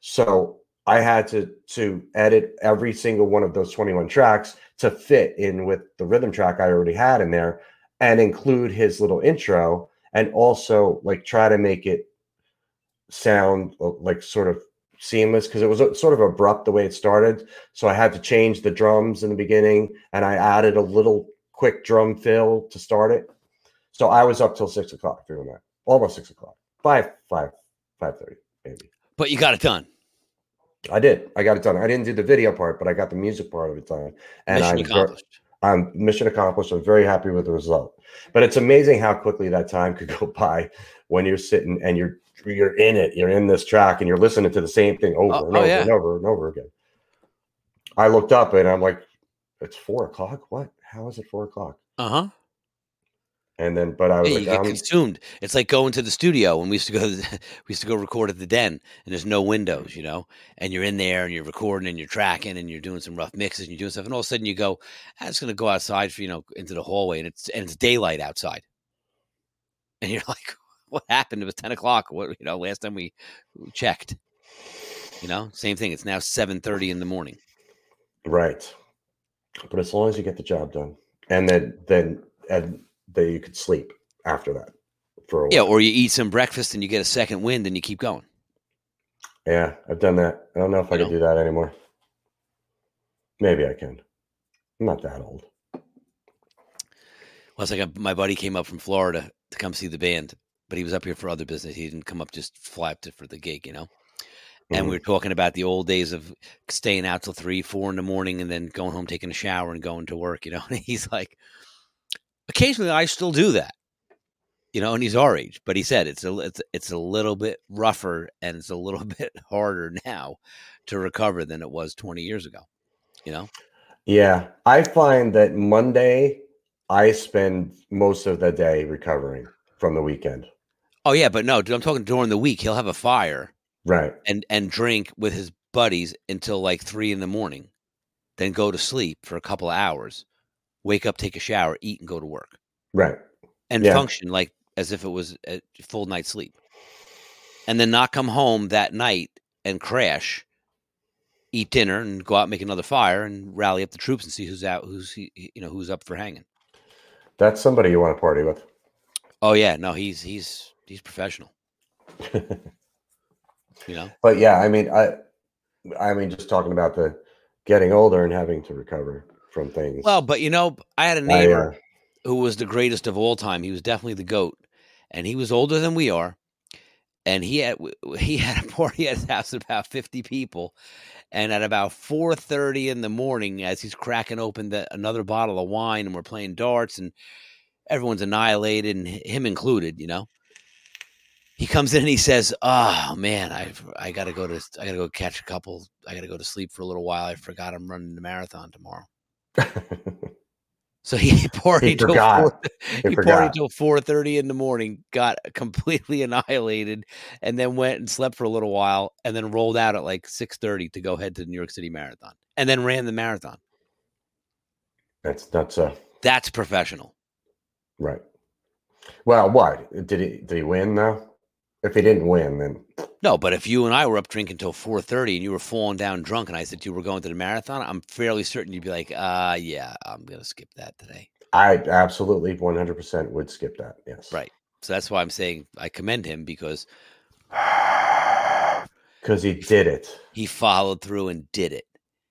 So I had to to edit every single one of those 21 tracks to fit in with the rhythm track I already had in there and include his little intro and also like try to make it sound uh, like sort of seamless because it was uh, sort of abrupt the way it started. So I had to change the drums in the beginning and I added a little quick drum fill to start it. So I was up till six o'clock doing that, almost six o'clock, five, five, five thirty, maybe. but you got it done. I did. I got it done. I didn't do the video part, but I got the music part of it done. And Mission I'm, ver- accomplished. I'm mission accomplished. I'm very happy with the result. But it's amazing how quickly that time could go by when you're sitting and you're you're in it. You're in this track and you're listening to the same thing over Oh- and oh, over yeah. and over and over again. I looked up and I'm like, it's four o'clock. What? How is it four o'clock? Uh huh. And then, but I was Yeah, like, you get um, consumed. It's like going to the studio when we used to go. To the, we used to go record at the den, and there's no windows, you know. And you're in there, and you're recording, and you're tracking, and you're doing some rough mixes, and you're doing stuff. And all of a sudden, you go, "I'm just going to go outside, for, you know, into the hallway, and it's and it's daylight outside." And you're like, "What happened? It was ten o'clock. What you know? Last time we checked, you know, same thing. It's now seven thirty in the morning. right. But as long as you get the job done, and then then and then you could sleep after that for a Yeah, or you eat some breakfast, and you get a second wind, and you keep going. Yeah, I've done that. I don't know if I You can do that anymore. Maybe I can. I'm not that old. Well, it's like a, my buddy came up from Florida to come see the band, but he was up here for other business. He didn't come up just fly up to, for the gig, you know. And we mm-hmm. were talking about the old days of staying out till three, four in the morning, and then going home, taking a shower, and going to work. You know, and he's like, occasionally I still do that, you know. And he's our age, but he said it's a it's it's a little bit rougher and it's a little bit harder now to recover than it was twenty years ago. You know, Yeah, I find that Monday I spend most of the day recovering from the weekend. oh yeah, but no, I'm talking during the week. He'll have a fire Right. and and drink with his buddies until like three in the morning, then go to sleep for a couple of hours, wake up, take a shower, eat, and go to work, Right. and Yeah. function like as if it was a full night's sleep, and then not come home that night and crash, eat dinner, and go out and make another fire and rally up the troops and see who's out, who's you know who's up for hanging. That's somebody you want to party with. Oh yeah, no, he's he's he's professional. You know, But yeah, I mean, I, I mean, just talking about the getting older and having to recover from things. well, but you know, I had a neighbor. uh, who was the greatest of all time. He was definitely the goat, and he was older than we are. And he had he had a party at his house of about fifty people, and at about four thirty in the morning, as he's cracking open the, another bottle of wine, and we're playing darts, and everyone's annihilated, and him included, you know. He comes in and he says, "Oh man, I've I gotta go to I gotta go catch a couple. I gotta go to sleep for a little while. I forgot I'm running the marathon tomorrow." So he partied He till forgot. four, He he forgot. partied till four thirty in the morning, got completely annihilated, and then went and slept for a little while, and then rolled out at like six thirty to go head to the New York City Marathon, and then ran the marathon. That's that's uh That's professional. right. Well, what did he did he win though? If he didn't win, then No, but if you and I were up drinking till four thirty and you were falling down drunk, and I said you were going to the marathon, I'm fairly certain you'd be like, uh yeah, I'm gonna skip that today. I absolutely one hundred percent would skip that. Yes, Right. So that's why I'm saying I commend him because because he did it. he followed through and did it.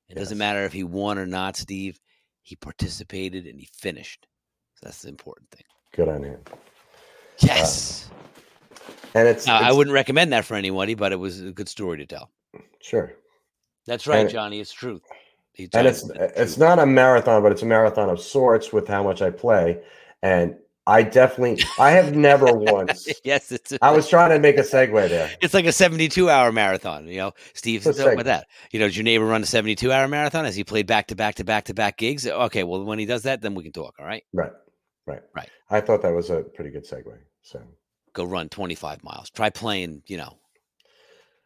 It doesn't matter if he won or not, Steve. He participated and he finished. So that's the important thing. Good on him. Yes. And it's, now, I wouldn't recommend that for anybody, but it was a good story to tell. sure. That's right, And- Johnny. It's truth. He and it's said it's truth. not a marathon, but it's a marathon of sorts with how much I play. And I definitely, I have never once. yes, it's a, I was trying to make a segue there. it's like a 72 hour marathon. You know, Steve's Let's talk say- that. You know, did your neighbor run a 72 hour marathon? Has he played back to back to back to back gigs? Okay, well, when he does that, then we can talk. All right. Right, right, Right. I thought that was a pretty good segue. So Go run 25 miles. Try playing, you know,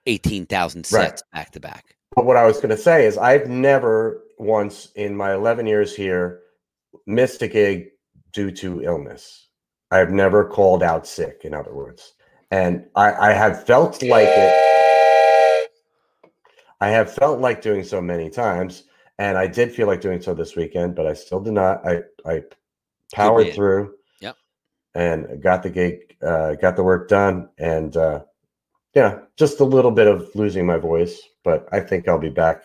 18,000 Right. sets back to back. But what I was going to say is, I've never once in my 11 years here missed a gig due to illness. I've never called out sick, in other words. And I, I have felt like it. I have felt like doing so many times. And I did feel like doing so this weekend, but I still did not. I, I powered through. And got the gig, uh, got the work done. And, uh, yeah, just a little bit of losing my voice, but I think I'll be back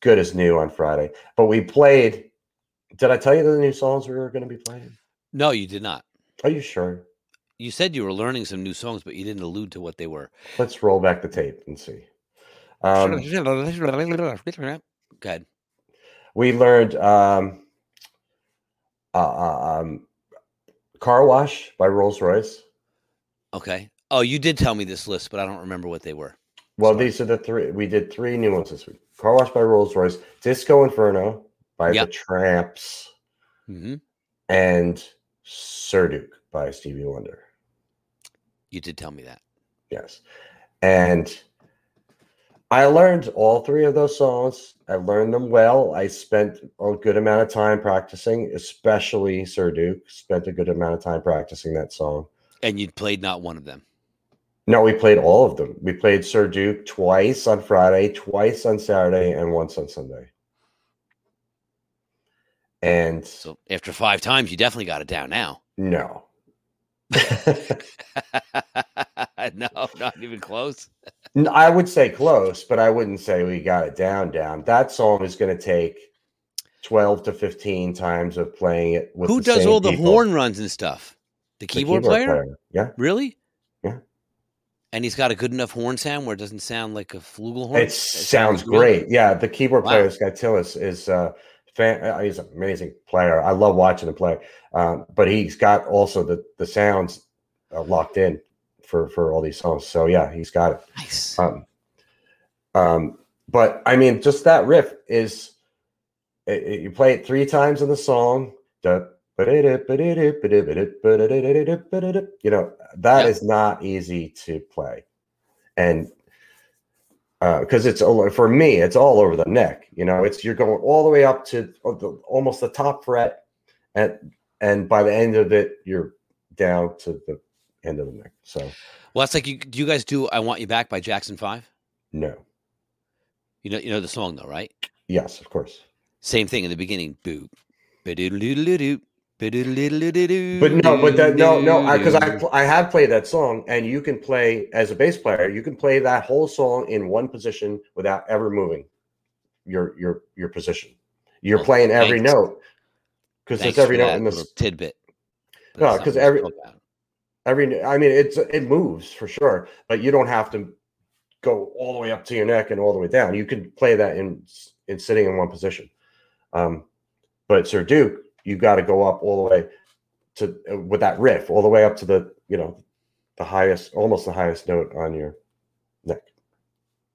good as new on Friday. But we played. Did I tell you the new songs we were going to be playing? No, you did not. Are you sure? You said you were learning some new songs, but you didn't allude to what they were. Let's roll back the tape and see. Um, Go ahead. we learned um, uh, uh, um, "Car Wash" by Rose Royce. Okay. Oh, you did tell me this list, but I don't remember what they were. Well, Sorry. these are the three. We did three new ones this week. "Car Wash" by Rose Royce, "Disco Inferno" by Yep. the Trammps, hmm and "Sir Duke" by Stevie Wonder. You did tell me that. Yes. And I learned all three of those songs. I learned them well. I spent a good amount of time practicing, especially Sir Duke. Spent a good amount of time practicing that song. And you played not one of them. No, we played all of them. We played Sir Duke twice on Friday, twice on Saturday, and once on Sunday. And So after five times, you definitely got it down now. no. no, not even close. I would say close, but I wouldn't say we got it down down. That song is going to take 12 to 15 times of playing it with Who does all the people. horn runs and stuff? The The keyboard, player? Yeah. Really? Yeah. And he's got a good enough horn sound where it doesn't sound like a flugelhorn. It sounds real? great. Yeah, the keyboard Wow. player, Sky Tillis, is uh, fan, uh, he's an amazing player. I love watching him play. Um, but he's got also the the sounds uh, locked in for for all these songs. So yeah, he's got it. Nice. Um, um, but I mean, just that riff is it, it- you play it three times in the song. You know that is not easy to play, and because it's for me, it's all over the neck. You know, it's you're going all the way up to almost the top fret, and and by the end of it, you're down to the end of the neck. So well, that's like you. Do you guys do "I Want You Back" by Jackson Five? no, You know, you know the song though, right? yes, of course. Same thing in the beginning. Boop. But no, but that no, no, because I, doo-doo. I have played that song, and you can play as a bass player. You can play that whole song in one position without ever moving your your your position. You're Well, playing every thanks. note. because it's every note in this tidbit. But No, it's 'cause something to every-. Every i mean it's it moves for sure but you don't have to go all the way up to your neck and all the way down. You can play that in in sitting in one position. Um but sir duke you've got to go up all the way to uh, with that riff all the way up to the you know the highest almost the highest note on your neck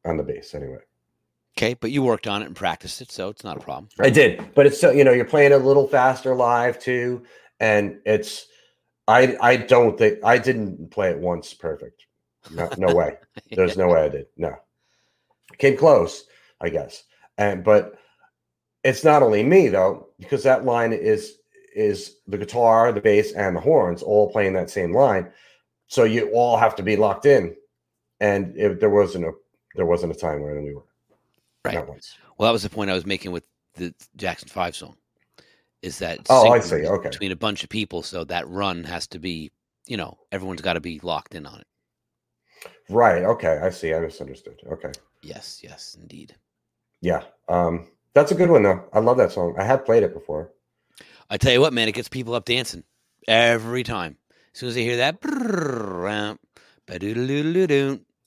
on the bass anyway. Okay, but you worked on it and practiced it, so it's not a problem. I did, but it's still, you know, you're playing a little faster live too, and it's, I, I don't think I didn't play it once perfect. No, no way. There's no way I did. No, came close, I guess, and but it's not only me though, because that line is is the guitar, the bass, and the horns all playing that same line, so you all have to be locked in, and if there wasn't a there wasn't a time when we were Right. not once. Well, that was the point I was making with the Jackson Five song. Is that Oh, I see. Okay. between a bunch of people, so that run has to be, you know, everyone's got to be locked in on it. Right. Okay. I see. I misunderstood. Okay. Yes, yes, indeed. Yeah. Um, that's a good one though. I love that song. I have played it before. I tell you what, man, it gets people up dancing every time. As soon as they hear that,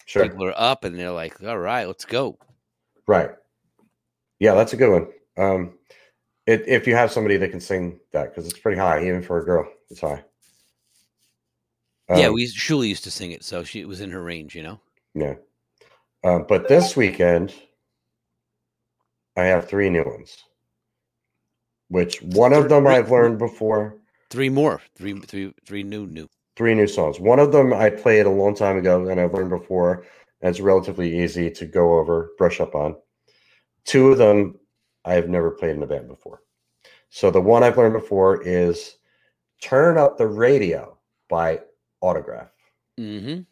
Sure. people are up and they're like, "All right, let's go." Right. Yeah, that's a good one. Um, it, if you have somebody that can sing that, because it's pretty high, even for a girl, it's high. yeah, Um, we Shuli used to sing it, so she it was in her range, you know. yeah. Um, but this weekend, I have three new ones. Which one of them I've learned before. Three more, three, three, three new, new. three new songs. One of them I played a long time ago and I've learned before, and it's relatively easy to go over, brush up on. Two of them I've never played in a band before. So the one I've learned before is Turn Up the Radio by Autograph. Mm-hmm.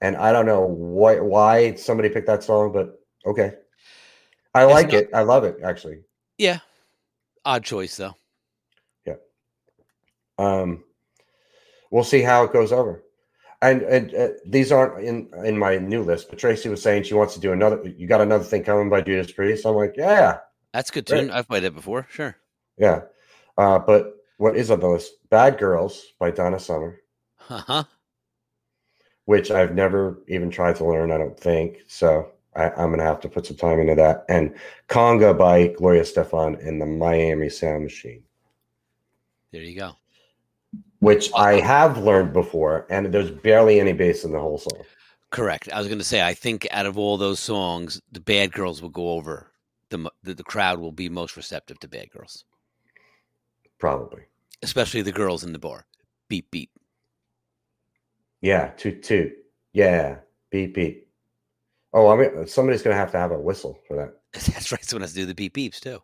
And I don't know why why somebody picked that song, but okay. I It's like not- it. I love it actually. Yeah, odd choice though. Yeah. Um, we'll see how it goes over. And, and uh, these aren't in in my new list, but Tracy was saying she wants to do another. You got another thing coming by Judas Priest. I'm like, yeah, That's a good Right. I've played it before. Sure. yeah. Uh, but what is on the list? Bad Girls by Donna Summer, Uh huh. which I've never even tried to learn. I don't think so. I, I'm gonna have to put some time into that. And Conga by Gloria Estefan and the Miami Sound Machine. There you go. Which I have learned before, and there's barely any bass in the whole song. Correct. I was going to say, I think out of all those songs, the Bad Girls will go over. The, the the crowd will be most receptive to Bad Girls, Probably. especially the girls in the bar. Beep beep. Yeah, toot toot. Yeah, beep beep. Oh, I mean, somebody's gonna have to have a whistle for that. That's right. Someone has to do the beep beeps too.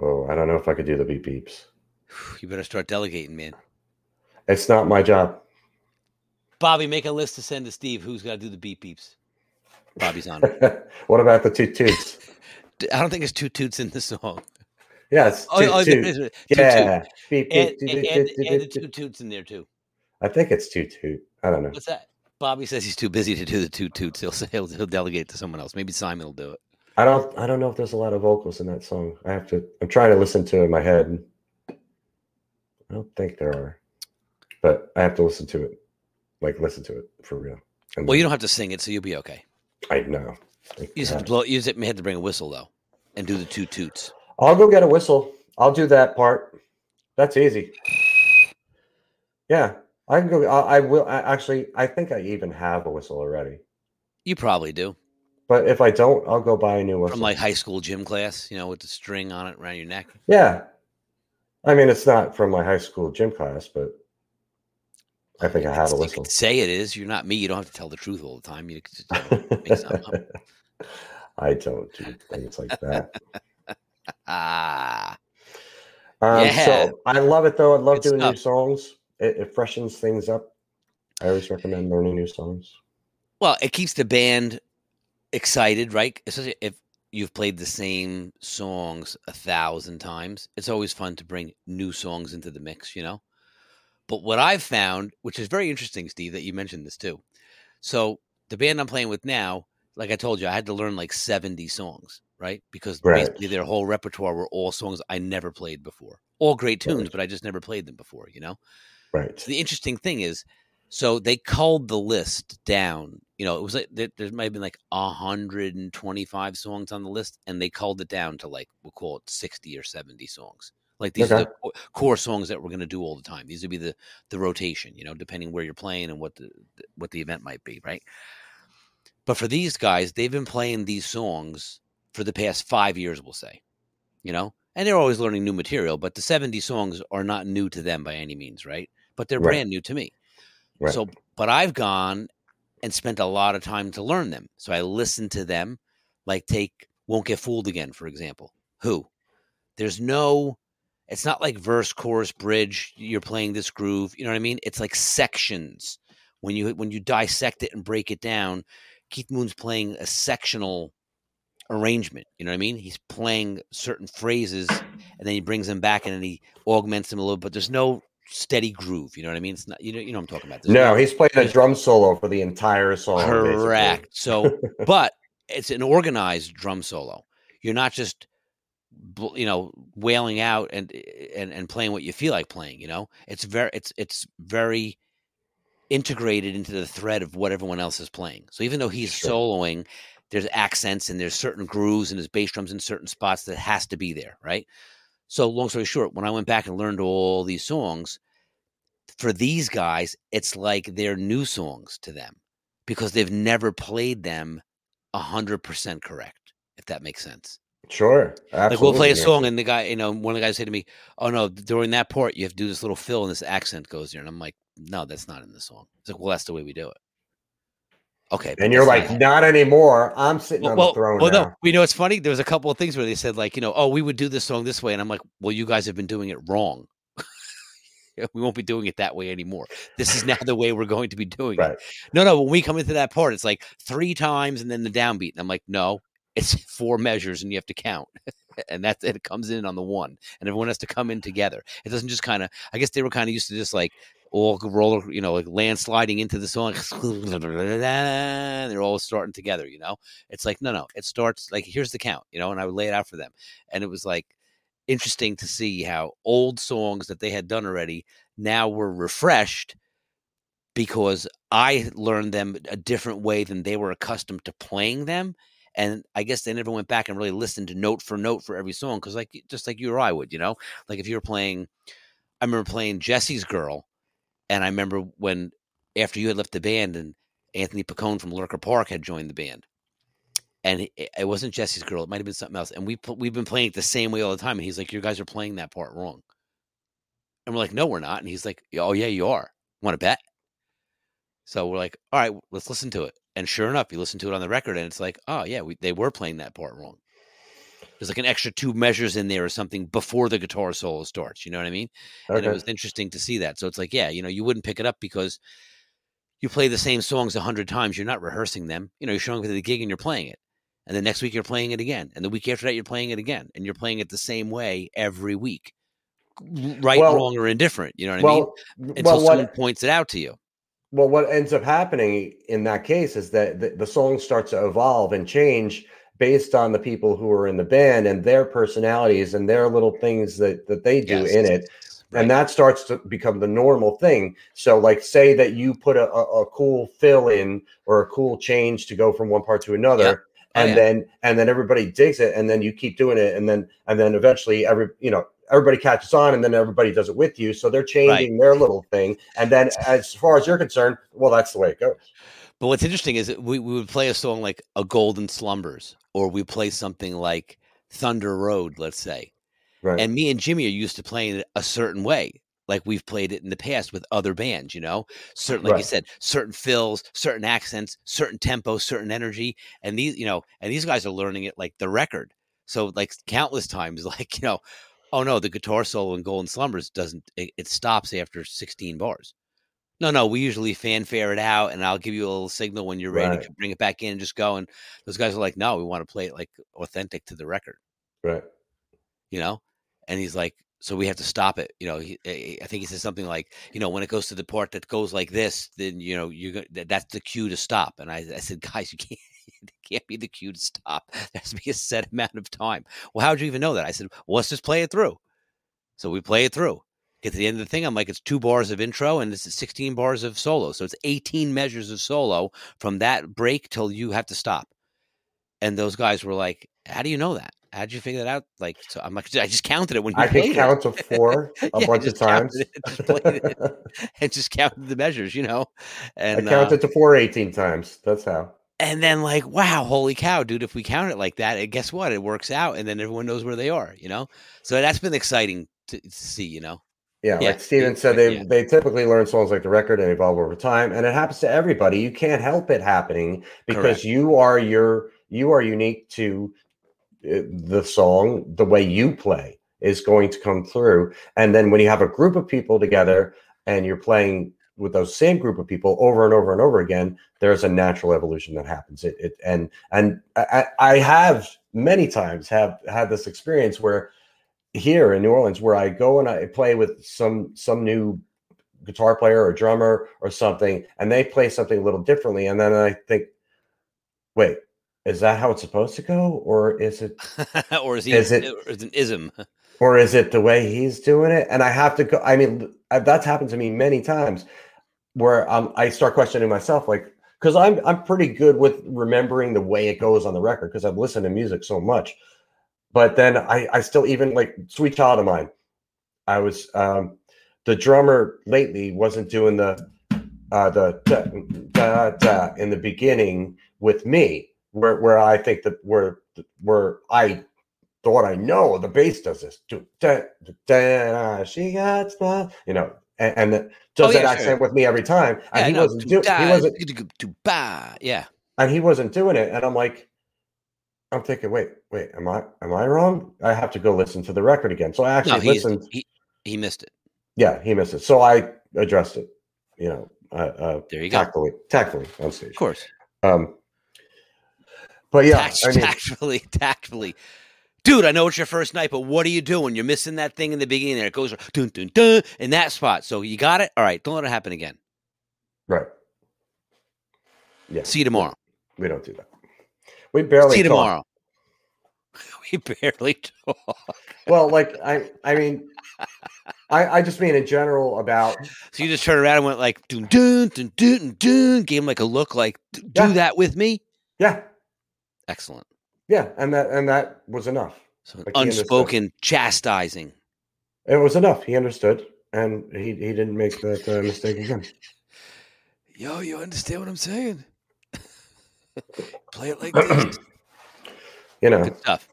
Oh, I don't know if I could do the beep beeps. You better start delegating, man. It's not my job. Bobby, make a list to send to Steve. Who's got to do the beep beeps? Bobby's on it. what about the toot toots? I don't think there's two toots in the song. Yeah, it's Oh, oh toot. is a- toot, toot. Yeah, beep And, beep. toot, and, and, and the toot. two toots in there too. I think it's toot toot. I don't know. What's that? Bobby says he's too busy to do the two toots. He'll say he'll, he'll delegate to someone else. Maybe Simon will do it. I don't. I don't know if there's a lot of vocals in that song. I have to. I'm trying to listen to it in my head. I don't think there are, but I have to listen to it, like listen to it for real. And Well, you don't have to sing it, so you'll be okay. I know. Thank You just have to blow. You just have to bring a whistle though, and do the two toots. I'll go get a whistle. I'll do that part. That's easy. Yeah, I can go. I, I will. I, actually, I think I even have a whistle already. You probably do But if I don't, I'll go buy a new whistle. from like high school gym class. You know, with the string on it around your neck. yeah. I mean, it's not from my high school gym class, but I think I have a You whistle. say it is. You're not me. You don't have to tell the truth all the time. You could just, you know. I don't do things like that. Ah, Um, Yeah. So I love it though. I love Good doing new songs. It, it freshens things up. I always recommend learning new songs. well, it keeps the band excited, right? Especially if you've played the same songs a thousand times. It's always fun to bring new songs into the mix, you know. But what I've found, which is very interesting, Steve, that you mentioned this too. So the band I'm playing with now, like I told you, I had to learn like 70 songs. right? Because Right. basically their whole repertoire were all songs I never played before. All great tunes, Right. but I just never played them before, you know? Right. So the interesting thing is, so they culled the list down. You know, it was like there, there might have been like hundred and twenty-five songs on the list, and they culled it down to like we'll call it sixty or seventy songs. Like these are the core songs that we're going to do all the time. These would be the the rotation. You know, depending where you're playing and what the the- what the event might be, right? But for these guys, they've been playing these songs for the past five years, we'll say. You know, and they're always learning new material. But the seventy songs are not new to them by any means, right? But they're Right. brand new to me. Right. So, but I've gone and spent a lot of time to learn them. So I listen to them, like take Won't Get Fooled Again, for example. Who? There's no, it's not like verse, chorus, bridge. You're playing this groove. You know what I mean? It's like sections. When you when you dissect it and break it down, Keith Moon's playing a sectional arrangement. You know what I mean? He's playing certain phrases and then he brings them back and then he augments them a little. But there's no steady groove. You know what I mean? It's not. You know. You know I'm talking about. There's No, he's playing a drum solo for the entire song. Correct. So, but it's an organized drum solo. You're not just, you know, wailing out and and and playing what you feel like playing. You know, it's very it's it's very integrated into the thread of what everyone else is playing. So even though he's Sure. soloing, there's accents and there's certain grooves and his bass drums in certain spots that has to be there, right? So long story short, when I went back and learned all these songs, for these guys, it's like they're new songs to them because they've never played them a hundred percent correct. If that makes sense. Sure. Like we'll play a song and the guy, you know, one of the guys said to me, "Oh no, during that part you have to do this little fill and this accent goes there," and I'm like, "No, that's not in the song." It's like, "Well, that's the way we do it." Okay, And you're like, not- not anymore. I'm sitting well, on the throne well, now. no, you know, it's funny. There was a couple of things where they said, like, you know, oh, we would do this song this way, and I'm like, well, you guys have been doing it wrong. we won't be doing it that way anymore. This is now the way we're going to be doing Right. it. No, no, when we come into that part, it's like three times and then the downbeat. And I'm like, no, it's four measures and you have to count. and that's it comes in on the one. And everyone has to come in together. It doesn't just kind of I guess they were kind of used to just like all roller, you know, like landsliding into the song. They're all starting together, you know? It's like, no, no, it starts like here's the count, you know, and I would lay it out for them. And it was like interesting to see how old songs that they had done already now were refreshed because I learned them a different way than they were accustomed to playing them. And I guess they never went back and really listened to note for note for every song because, like, just like you or I would, you know, like if you were playing, I remember playing Jesse's Girl, and I remember when after you had left the band and Anthony Pacone from Lurker Park had joined the band, and it, it wasn't Jesse's Girl, it might have been something else, and we we've been playing it the same way all the time, and he's like, "You guys are playing that part wrong," and we're like, "No, we're not," and he's like, "Oh yeah, you are. Want to bet?" So we're like, all right, let's listen to it. And sure enough, you listen to it on the record, and it's like, oh yeah, we, they were playing that part wrong. There's like an extra two measures in there or something before the guitar solo starts. You know what I mean? And it was interesting to see that. So it's like, yeah, you know, you wouldn't pick it up because you play the same songs a hundred times. You're not rehearsing them. You know, you're showing up at the gig and you're playing it. And the next week you're playing it again. And the week after that you're playing it again. And you're playing it the same way every week. Right, Well- wrong, or indifferent. You know what I mean? well, Until well, someone what points it out to you. well, what ends up happening in that case is that the, the song starts to evolve and change based on the people who are in the band and their personalities and their little things that that they do Yes. in it. Right. and that starts to become the normal thing so like say that you put a, a, a cool fill in or a cool change to go from one part to another Yeah. Oh, and yeah. then and then everybody digs it and then you keep doing it and then and then eventually every you know everybody catches on and then everybody does it with you so they're changing their little thing and then as far as you're concerned well that's the way it goes But what's interesting is we, we would play a song like A Golden Slumbers, or we play something like Thunder Road, let's say. right And me and Jimmy are used to playing it a certain way, like we've played it in the past with other bands, you know? Certain, like you said, certain fills, certain accents, certain tempo, certain energy. And these, you know, and these guys are learning it like the record. So, like, countless times, like, you know, oh no, the guitar solo in Golden Slumbers doesn't, it, it stops after 16 bars. No, no, we usually fanfare it out and I'll give you a little signal when you're ready Right. to bring it back in and just go. And those guys are like, no, we want to play it like authentic to the record right you know and he's like so we have to stop it you know he, i I think he said something like you know when it goes to the part that goes like this then you know you're go- that, that's the cue to stop and I, I said guys you can't it can't be the cue to stop. There has to be a set amount of time. Well, how'd you even know that? I said, well, let's just play it through. So we play it through. Get to the end of the thing. I'm like, it's two bars of intro and this is 16 bars of solo. So it's 18 measures of solo from that break till you have to stop. And those guys were like, how do you know that? How'd you figure that out? Like, so I'm like, I just counted it when you I played can it. count to four a Yeah, bunch of times. it, just played it. and just counted the measures, you know. I And uh, counted to four 18 times. That's how. and then like, wow, holy cow, dude! If we count it like that, guess what? It works out, and then everyone knows where they are, you know. So that's been exciting to, to see, you know. Yeah, Yeah, like Steven said, they yeah. they typically learn songs like the record and evolve over time, and it happens to everybody. You can't help it happening because Correct. you are your you are unique to uh, the song. The way you play is going to come through, and then when you have a group of people together and you're playing with those same group of people over and over and over again, there's a natural evolution that happens. It, it and and I, I have many times have had this experience where here in New Orleans where I go and I play with some some new guitar player or drummer or something and they play something a little differently and then I think wait is that how it's supposed to go or is it or is he? Is it- or is it an ism? or is it the way he's doing it and I have to go I mean uh, that's happened to me many times where um, I start questioning myself like because I'm I'm pretty good with remembering the way it goes on the record because I've listened to music so much but then I, I still even like sweet child of mine i was um the drummer lately wasn't doing the uh the da, da, da in the beginning with me where where i think that where where i thought i know the bass does this do, da, da, she got stuff you know and, and does Oh, that accent sure. with me every time and Yeah, he no, wasn't doing he wasn't to- to bah. Yeah. and he wasn't doing it and i'm like i'm thinking wait wait am i am i wrong i have to go listen to the record again so i No, actually he's, listened he he missed it. yeah he missed it so i addressed it you know uh, uh There you go. Tactfully tactfully on stage of course. um but yeah Tact- i mean tactfully, tactfully. Dude, I know it's your first night, but what are you doing? You're missing that thing in the beginning there. It goes dun dun dun in that spot. So you got it? All right, don't let it happen again. right yeah See you tomorrow. we don't do that we barely See you talk. tomorrow. we barely talk. well like i i mean i i just mean in general about So you just turned around and went like dun dun dun dun, dun gave him like a look like do Yeah. that with me. yeah Excellent. yeah and that and that was enough So Like unspoken chastising. it was enough he understood and he he didn't make that uh, mistake again Yo, you understand what I'm saying? Play it like this. you know Good stuff.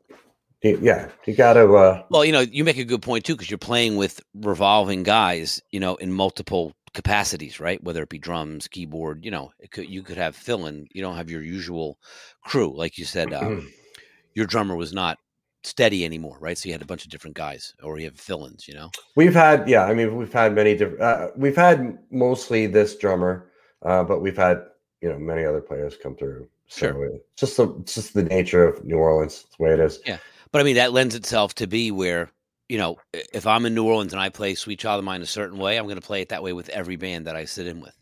yeah you gotta uh Well, you know, you make a good point too because you're playing with revolving guys, you know, in multiple capacities, right? Whether it be drums, keyboard, you know, it could you could have fill-in. You don't have your usual crew, like you said. Um, your drummer was not steady anymore, right? So you had a bunch of different guys, or you have fill-ins, you know. We've had, yeah, I mean, we've had many different. Uh, we've had mostly this drummer, uh, but we've had you know many other players come through. So Sure. it's just the it's just the nature of New Orleans. It's the way it is. Yeah. But I mean, that lends itself to be where you know, if I'm in New Orleans and I play "Sweet Child of Mine" a certain way, I'm going to play it that way with every band that I sit in with.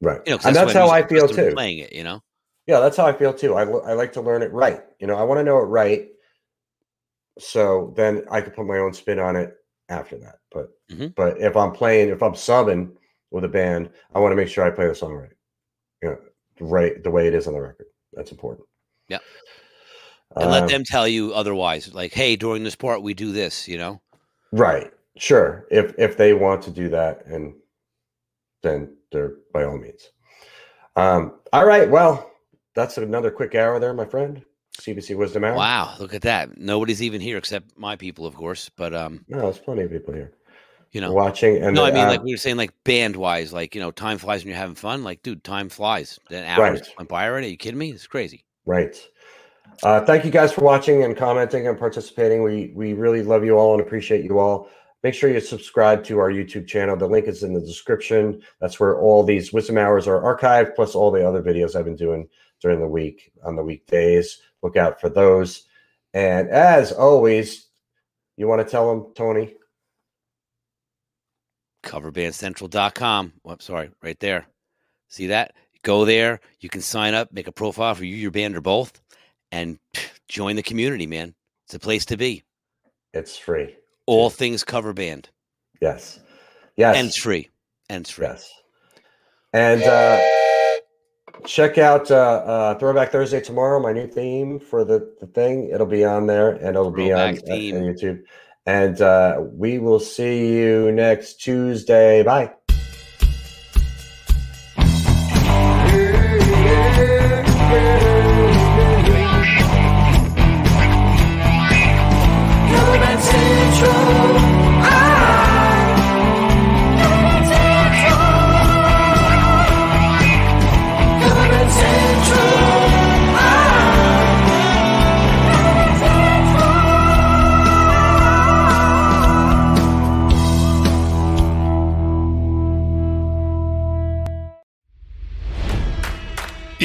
Right. You know, and that's how I feel too. Playing it, you know. Yeah, that's how I feel too. I, l- I like to learn it right. You know, I want to know it right. So then I can put my own spin on it after that. But Mhm. but if I'm playing, if I'm subbing with a band, I want to make sure I play the song right. You know, right the way it is on the record. That's important. Yeah. And let Um, them tell you otherwise. Like, hey, during this part, we do this. You know. Right. Sure. If if they want to do that, and then they're by all means. Um, all right. Well, that's another quick hour there, my friend. CBC Wizdumb Hour. Wow, look at that. Nobody's even here except my people, of course. But um, No, there's plenty of people here you know, watching. And no, I mean, uh, like we were saying, like band wise, like you know, time flies when you're having fun. Like, dude, time flies. Then hours Right. went by already. Are you kidding me? It's crazy. right. Uh, thank you guys for watching and commenting and participating. We we really love you all and appreciate you all. Make sure you subscribe to our YouTube channel. The link is in the description. That's where all these Wizdumb hours are archived, plus all the other videos I've been doing during the week on the weekdays. Look out for those. And as always, you want to tell them, Tony? Coverbandcentral.com. Oh, sorry, right there. See that? Go there. You can sign up, make a profile for you, your band, or both, and join the community, man. It's a place to be. It's free. All things cover band. Yes. Yes. And it's free. And it's free. Yes. And uh, check out uh, uh, Throwback Thursday tomorrow, my new theme for the, the thing. It'll be on there and it'll Throwback be on, uh, on YouTube. And uh, we will see you next Tuesday. Bye.